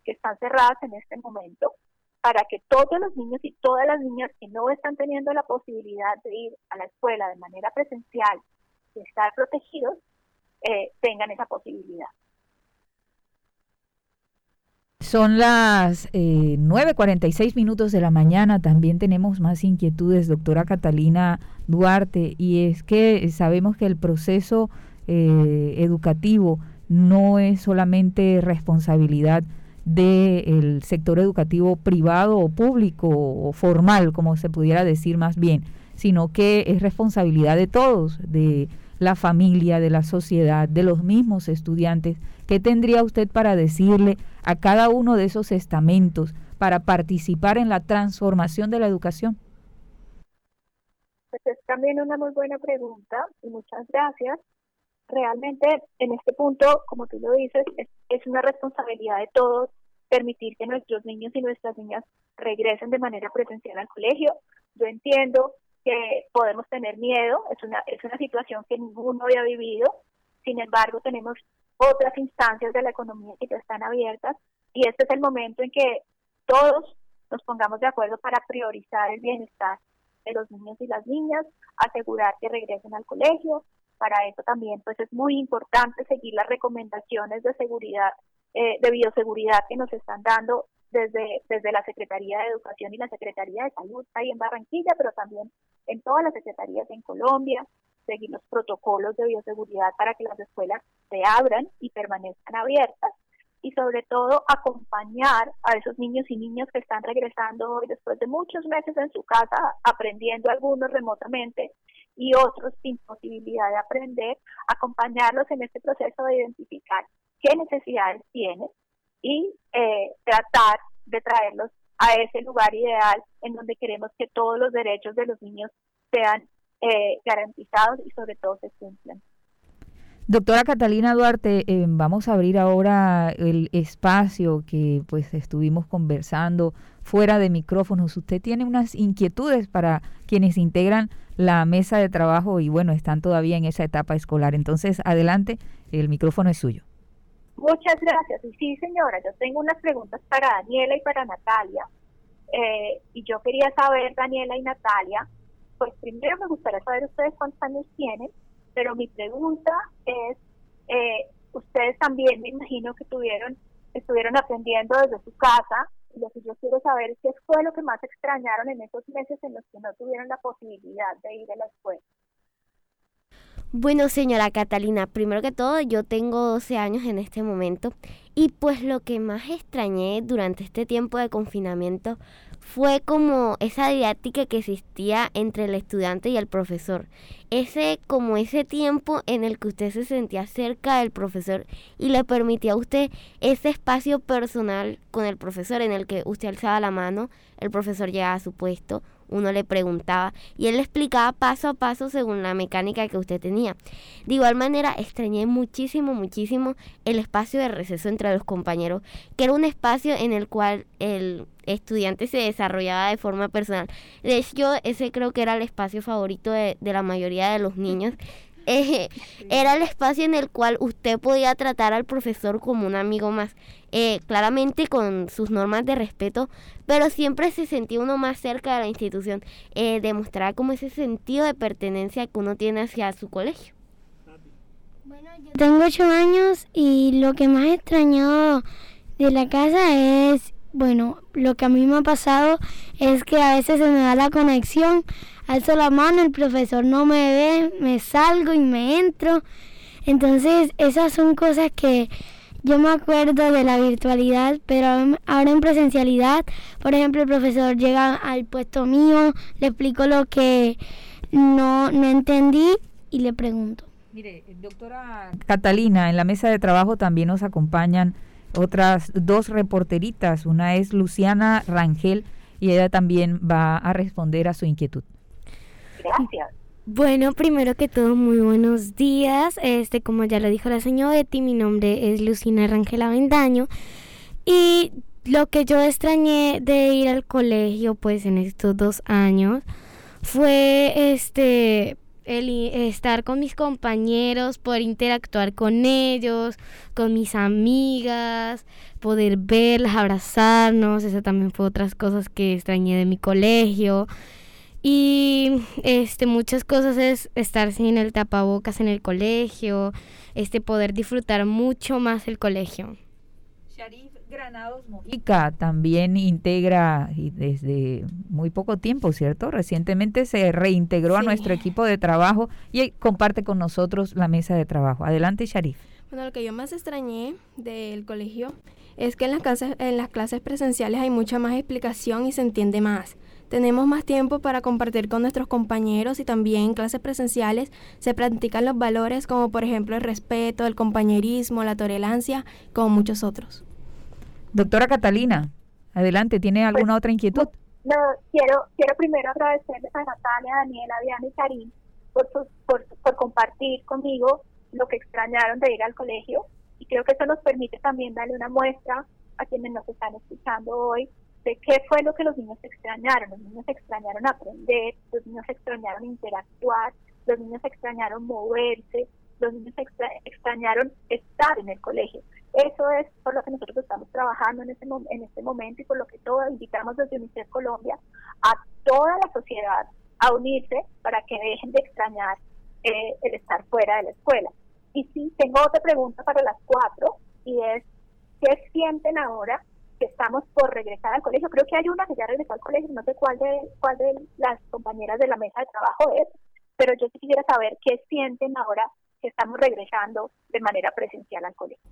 W: que están cerradas en este momento para que todos los niños y todas las niñas que no están teniendo la posibilidad de ir a la escuela de manera presencial y estar protegidos, eh, tengan esa posibilidad.
H: Son las eh, 9.46 minutos de la mañana. También tenemos más inquietudes, doctora Catalina Duarte, y es que sabemos que el proceso eh, educativo no es solamente responsabilidad del sector educativo privado o público o formal, como se pudiera decir más bien, sino que es responsabilidad de todos, de la familia, de la sociedad, de los mismos estudiantes. ¿Qué tendría usted para decirle a cada uno de esos estamentos para participar en la transformación de la educación?
W: Pues es también una muy buena pregunta y muchas gracias. Realmente en este punto, como tú lo dices, es, es una responsabilidad de todos permitir que nuestros niños y nuestras niñas regresen de manera presencial al colegio. Yo entiendo que podemos tener miedo, es una, es una situación que ninguno había vivido, sin embargo tenemos otras instancias de la economía que ya están abiertas y este es el momento en que todos nos pongamos de acuerdo para priorizar el bienestar de los niños y las niñas, asegurar que regresen al colegio. Para eso también pues es muy importante seguir las recomendaciones de seguridad, eh, de bioseguridad que nos están dando desde, desde la Secretaría de Educación y la Secretaría de Salud ahí en Barranquilla, pero también en todas las secretarías en Colombia, seguir los protocolos de bioseguridad para que las escuelas se abran y permanezcan abiertas. Y sobre todo acompañar a esos niños y niñas que están regresando hoy después de muchos meses en su casa, aprendiendo algunos remotamente y otros sin posibilidad de aprender, acompañarlos en este proceso de identificar qué necesidades tienen y eh, tratar de traerlos a ese lugar ideal en donde queremos que todos los derechos de los niños sean eh, garantizados y sobre todo se cumplan.
H: Doctora Catalina Duarte, eh, vamos a abrir ahora el espacio que pues estuvimos conversando fuera de micrófonos. Usted tiene unas inquietudes para quienes integran la mesa de trabajo y bueno, están todavía en esa etapa escolar. Entonces, adelante, el micrófono es suyo.
W: Muchas gracias. Y sí, señora, yo tengo unas preguntas para Daniela y para Natalia. Eh, y yo quería saber, Daniela y Natalia, pues primero me gustaría saber ustedes cuántos años tienen, pero mi pregunta es, eh, ustedes también me imagino que tuvieron, estuvieron aprendiendo desde su casa, y lo que yo quiero saber es qué fue lo que más extrañaron en esos meses en los que no tuvieron la posibilidad de ir a la escuela.
O: Bueno, señora Catalina, primero que todo, yo tengo 12 años en este momento y pues lo que más extrañé durante este tiempo de confinamiento fue como esa didáctica que existía entre el estudiante y el profesor. Ese como ese tiempo en el que usted se sentía cerca del profesor y le permitía a usted ese espacio personal con el profesor en el que usted alzaba la mano, el profesor llegaba a su puesto, uno le preguntaba y él le explicaba paso a paso según la mecánica que usted tenía. De igual manera, extrañé muchísimo, muchísimo el espacio de receso entre los compañeros, que era un espacio en el cual el estudiante se desarrollaba de forma personal. De hecho, ese creo que era el espacio favorito de, de la mayoría de los niños eh, era el espacio en el cual usted podía tratar al profesor como un amigo más, eh, claramente con sus normas de respeto, pero siempre se sentía uno más cerca de la institución, eh, demostraba como ese sentido de pertenencia que uno tiene hacia su colegio.
C: Bueno, yo tengo ocho años y lo que más extraño de la casa es, bueno, lo que a mí me ha pasado es que a veces se me da la conexión alzo la mano, el profesor no me ve, me salgo y me entro. Entonces esas son cosas que yo me acuerdo de la virtualidad, pero ahora en presencialidad, por ejemplo, el profesor llega al puesto mío, le explico lo que no, no entendí y le pregunto.
H: Mire, doctora Catalina, en la mesa de trabajo también nos acompañan otras dos reporteritas. Una es Luciana Rangel y ella también va a responder a su inquietud.
W: Gracias.
P: Bueno, primero que todo, muy buenos días. Este, como ya lo dijo la señora Betty, mi nombre es Lucina Rangel Avendaño. Y lo que yo extrañé de ir al colegio, pues en estos dos años, fue este estar con mis compañeros, poder interactuar con ellos, con mis amigas, poder verlas, abrazarnos, eso también fue otras cosas que extrañé de mi colegio. Y este muchas cosas es estar sin el tapabocas en el colegio, este poder disfrutar mucho más el colegio.
H: Sharif Granados Mojica también integra y desde muy poco tiempo, ¿cierto? Recientemente se reintegró a nuestro equipo de trabajo y comparte con nosotros la mesa de trabajo. Adelante, Sharif.
X: Bueno, lo que yo más extrañé del colegio es que en las clases, en las clases presenciales hay mucha más explicación y se entiende más. Tenemos más tiempo para compartir con nuestros compañeros y también en clases presenciales se practican los valores como por ejemplo el respeto, el compañerismo, la tolerancia, como muchos otros.
H: Doctora Catalina, adelante, ¿tiene pues, alguna otra inquietud?
W: No, quiero, quiero primero agradecerles a Natalia, Daniela, Diana y Karim por, por, por compartir conmigo lo que extrañaron de ir al colegio y creo que eso nos permite también darle una muestra a quienes nos están escuchando hoy de qué fue lo que los niños extrañaron. Los niños extrañaron aprender, los niños extrañaron interactuar, los niños extrañaron moverse, los niños extrañaron estar en el colegio. Eso es por lo que nosotros estamos trabajando en este, en este momento y por lo que todos invitamos desde UNICEF Colombia a toda la sociedad a unirse para que dejen de extrañar eh, el estar fuera de la escuela. Y sí, tengo otra pregunta para las cuatro y es, ¿qué sienten ahora estamos por regresar al colegio. Creo que hay una que ya regresó al colegio, no sé cuál de, cuál de las compañeras de la mesa de trabajo es, pero yo sí quisiera saber qué sienten ahora que estamos regresando de manera presencial al colegio.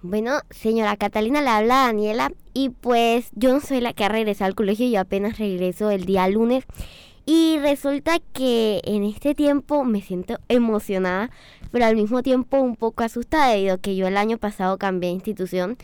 O: Bueno, señora Catalina, le habla Daniela y pues yo no soy la que ha regresado al colegio, yo apenas regreso el día lunes y resulta que en este tiempo me siento emocionada, pero al mismo tiempo un poco asustada debido a que yo el año pasado cambié de institución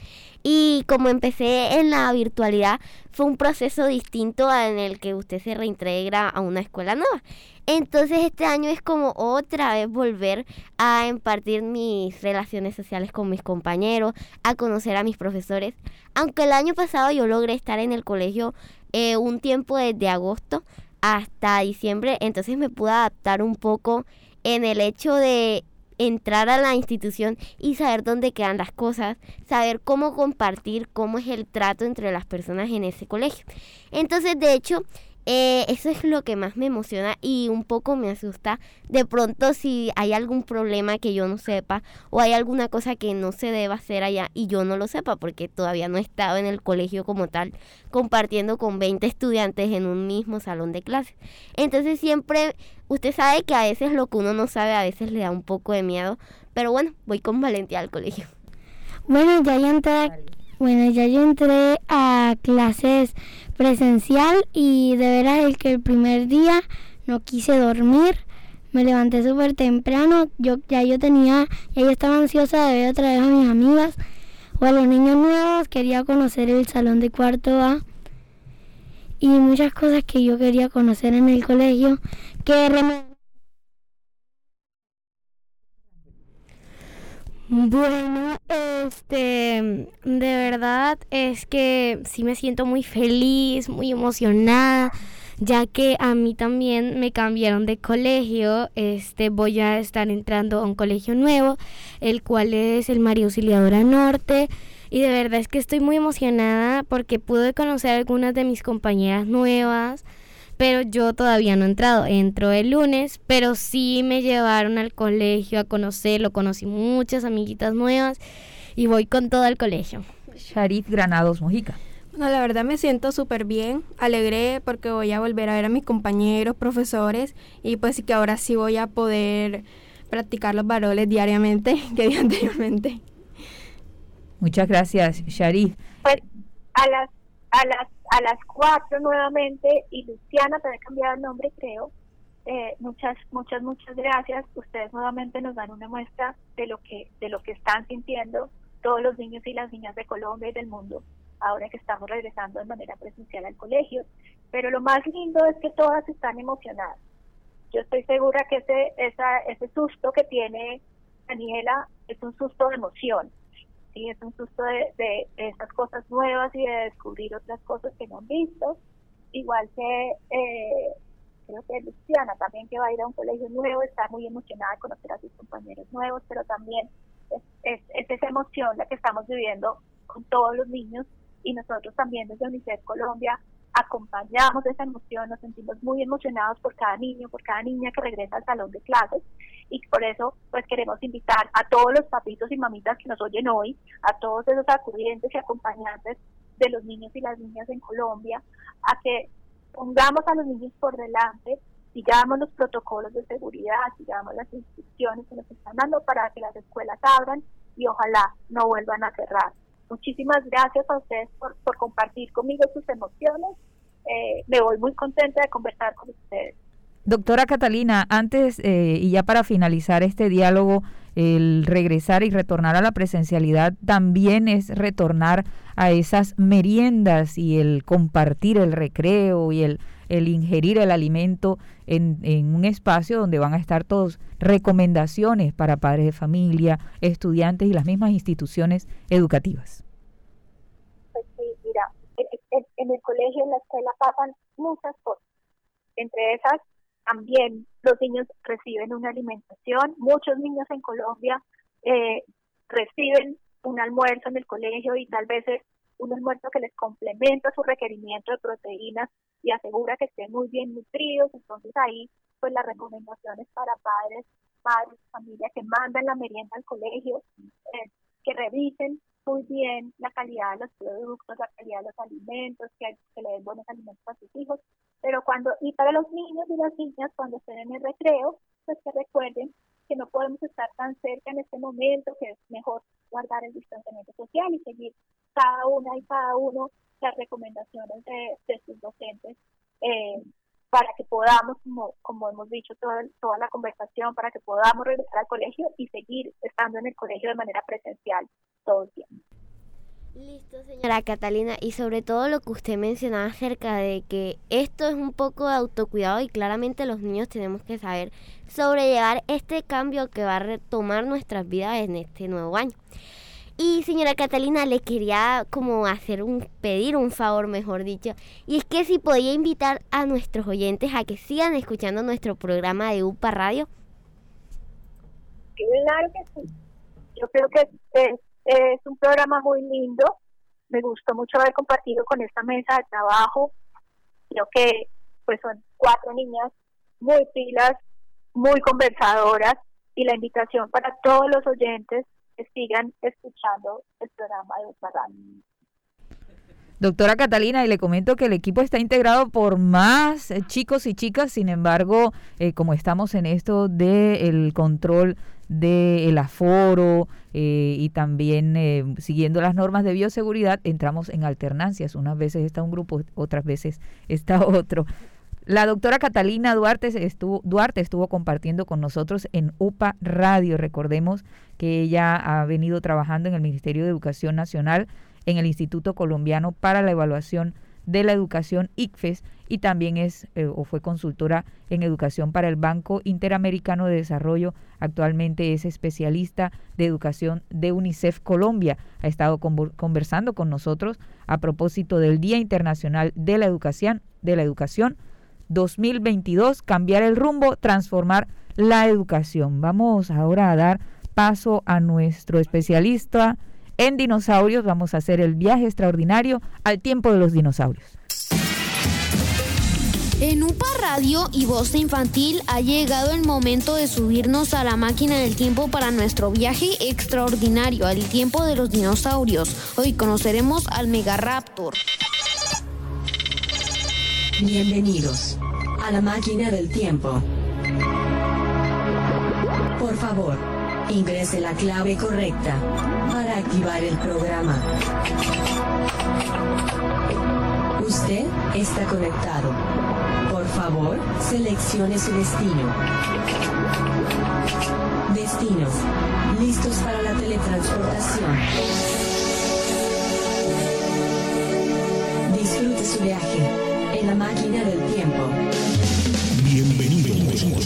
O: y como empecé en la virtualidad fue un proceso distinto en el que usted se reintegra a una escuela nueva. Entonces este año es como otra vez volver a impartir mis relaciones sociales con mis compañeros, a conocer a mis profesores. Aunque el año pasado yo logré estar en el colegio eh, un tiempo desde agosto, hasta diciembre, entonces me pude adaptar un poco en el hecho de entrar a la institución y saber dónde quedan las cosas, saber cómo compartir, cómo es el trato entre las personas en ese colegio. Entonces, de hecho, eh, eso es lo que más me emociona y un poco me asusta. De pronto si hay algún problema que yo no sepa o hay alguna cosa que no se deba hacer allá y yo no lo sepa porque todavía no he estado en el colegio como tal compartiendo con 20 estudiantes en un mismo salón de clases. Entonces siempre, usted sabe que a veces lo que uno no sabe a veces le da un poco de miedo, pero bueno, voy con valentía al colegio.
C: Bueno, ya entré, bueno, ya yo entré a clases presencial y de veras el que el primer día no quise dormir, me levanté súper temprano, yo ya yo tenía, ya yo estaba ansiosa de ver otra vez a mis amigas o a los niños nuevos, quería conocer el salón de cuarto A y muchas cosas que yo quería conocer en el colegio que
P: Bueno, este, de verdad es que sí me siento muy feliz, muy emocionada, ya que a mí también me cambiaron de colegio. Este, voy a estar entrando a un colegio nuevo, el cual es el María Auxiliadora Norte. Y de verdad es que estoy muy emocionada porque pude conocer a algunas de mis compañeras nuevas pero yo todavía no he entrado. Entro el lunes, pero sí me llevaron al colegio a conocerlo, conocí muchas amiguitas nuevas y voy con todo al colegio.
H: Sharif Granados Mojica.
X: Bueno, la verdad me siento súper bien, alegre porque voy a volver a ver a mis compañeros, profesores y pues sí que ahora sí voy a poder practicar los varoles diariamente que día anteriormente.
H: Muchas gracias, Sharif.
W: Pues a las, a las a las cuatro nuevamente y Luciana te he cambiado el nombre creo eh, muchas muchas muchas gracias ustedes nuevamente nos dan una muestra de lo que de lo que están sintiendo todos los niños y las niñas de Colombia y del mundo ahora que estamos regresando de manera presencial al colegio. Pero lo más lindo es que todas están emocionadas. Yo estoy segura que ese, esa, ese susto que tiene Daniela es un susto de emoción, ¿sí? es un susto de, de, esas cosas nuevas y de descubrir otras cosas que no han visto. Igual que eh, creo que Luciana también que va a ir a un colegio nuevo, está muy emocionada de conocer a sus compañeros nuevos, pero también es, es, esa emoción la que estamos viviendo con todos los niños y nosotros también desde UNICEF Colombia acompañamos esa emoción, nos sentimos muy emocionados por cada niño, por cada niña que regresa al salón de clases y por eso pues queremos invitar a todos los papitos y mamitas que nos oyen hoy, a todos esos acudientes y acompañantes de los niños y las niñas en Colombia, a que pongamos a los niños por delante, sigamos los protocolos de seguridad, sigamos las instrucciones que nos están dando para que las escuelas abran y ojalá no vuelvan a cerrar. Muchísimas gracias a ustedes por, compartir conmigo sus emociones. Eh, me voy muy contenta de conversar con ustedes.
H: Doctora Catalina, antes eh, y ya para finalizar este diálogo, el regresar y retornar a la presencialidad también es retornar a esas meriendas y el compartir el recreo y el, el ingerir el alimento en, en un espacio donde van a estar todos recomendaciones para padres de familia, estudiantes y las mismas instituciones educativas.
W: Pues sí, mira, en, el colegio, en la escuela pasan muchas cosas. Entre esas, también los niños reciben una alimentación. Muchos niños en Colombia eh, reciben un almuerzo en el colegio y tal vez es un almuerzo que les complementa su requerimiento de proteínas y asegura que estén muy bien nutridos. Entonces ahí, pues las recomendaciones para padres, padres, familia que mandan la merienda al colegio, eh, que revisen muy bien la calidad de los productos, la calidad de los alimentos, que, le den buenos alimentos a sus hijos pero cuando, y para los niños y las niñas, cuando estén en el recreo, pues que recuerden que no podemos estar tan cerca en este momento, que es mejor guardar el distanciamiento social y seguir cada una y cada uno las recomendaciones de, sus docentes eh, para que podamos, como, como hemos dicho toda, toda la conversación, para que podamos regresar al colegio y seguir estando en el colegio de manera presencial todo el tiempo.
O: Listo, señora Catalina, y sobre todo lo que usted mencionaba acerca de que esto es un poco de autocuidado y claramente los niños tenemos que saber sobrellevar este cambio que va a retomar nuestras vidas en este nuevo año. Y señora Catalina, le quería como hacer un pedir un favor, mejor dicho, y es que si podía invitar a nuestros oyentes a que sigan escuchando nuestro programa de UPA Radio.
W: Claro que sí. Yo creo que es un programa muy lindo. Me gustó mucho haber compartido con esta mesa de trabajo. Creo que pues son cuatro niñas muy pilas, muy conversadoras y la invitación para todos los oyentes que sigan escuchando el programa de Radio.
H: Doctora Catalina, y le comento que el equipo está integrado por más chicos y chicas, sin embargo, eh, como estamos en esto del control del aforo eh, y también eh, siguiendo las normas de bioseguridad, entramos en alternancias. Unas veces está un grupo, otras veces está otro. La doctora Catalina Duarte estuvo, Duarte estuvo compartiendo con nosotros en UPA Radio. Recordemos que ella ha venido trabajando en el Ministerio de Educación Nacional, en el Instituto Colombiano para la Evaluación de la Educación ICFES y también es eh, o fue consultora en educación para el Banco Interamericano de Desarrollo. Actualmente es especialista de educación de UNICEF Colombia. Ha estado conversando con nosotros a propósito del Día Internacional de la Educación, de la Educación 2022, cambiar el rumbo, transformar la educación. Vamos ahora a dar paso a nuestro especialista en dinosaurios. Vamos a hacer el viaje extraordinario al tiempo de los dinosaurios.
F: En UPA Radio y Voz Infantil ha llegado el momento de subirnos a la máquina del tiempo para nuestro viaje extraordinario al tiempo de los dinosaurios. Hoy conoceremos al Megaraptor.
Y: Bienvenidos a la máquina del tiempo. Por favor, Ingrese la clave correcta para activar el programa. Usted está conectado. Por favor, seleccione su destino. Destino. Listos para la teletransportación. Disfrute su viaje en la máquina del tiempo.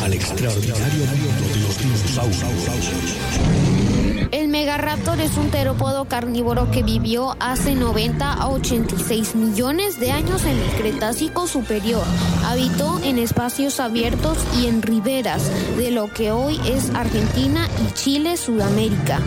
Z: Al extraordinario de los dinosaurios.
F: El Megaraptor es un terópodo carnívoro que vivió hace 90 a 86 millones de años en el Cretácico superior. Habitó en espacios abiertos y en riberas de lo que hoy es Argentina y Chile, Sudamérica.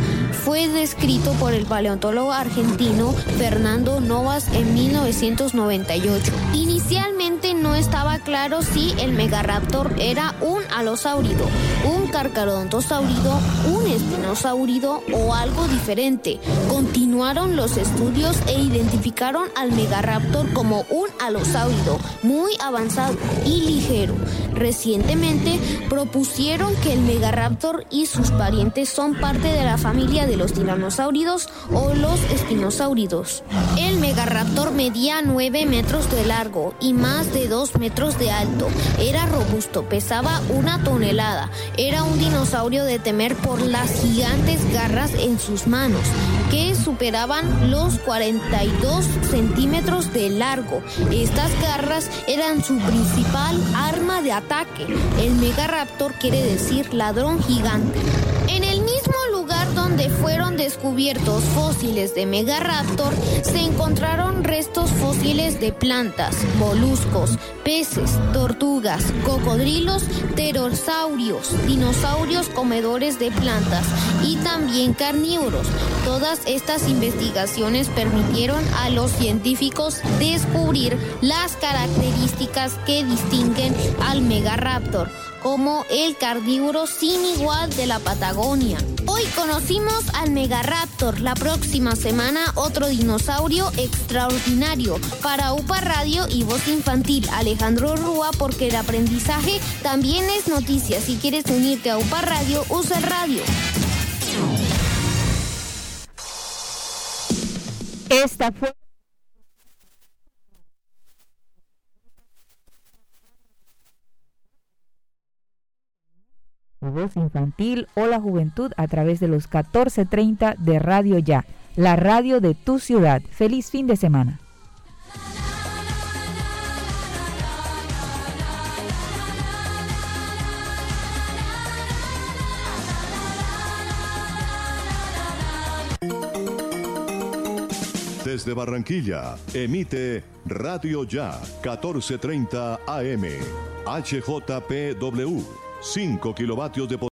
F: Fue descrito por el paleontólogo argentino Fernando Novas en 1998. Inicialmente no estaba claro si el Megaraptor era un alosáurido, un carcarodontosáurido, un espinosáurido o algo diferente. Continuaron los estudios e identificaron al Megaraptor como un alosáurido muy avanzado y ligero. Recientemente propusieron que el Megaraptor y sus parientes son parte de la familia de los tiranosáuridos o los espinosáuridos. El Megaraptor medía 9 metros de largo y más de 2 metros de alto. Era robusto, pesaba una tonelada. Era un dinosaurio de temer por las gigantes garras en sus manos, que superaban los 42 centímetros de largo. Estas garras eran su principal arma de ataque. El Megaraptor quiere decir ladrón gigante. Donde fueron descubiertos fósiles de Megaraptor, se encontraron restos fósiles de plantas, moluscos, peces, tortugas, cocodrilos, pterosaurios, dinosaurios comedores de plantas y también carnívoros. Todas estas investigaciones permitieron a los científicos descubrir las características que distinguen al Megaraptor como el carnívoro sin igual de la Patagonia. Hoy conocimos al Megaraptor, la próxima semana otro dinosaurio extraordinario. Para UPA Radio y Voz Infantil, Alejandro Rúa, porque el aprendizaje también es noticia. Si quieres unirte a UPA Radio, usa el radio.
H: Esta fue voz infantil o la juventud a través de los 1430 de Radio Ya, la radio de tu ciudad. Feliz fin de semana.
Z: Desde Barranquilla, emite Radio Ya 1430 AM, HJPW, 5 kilovatios de potencia.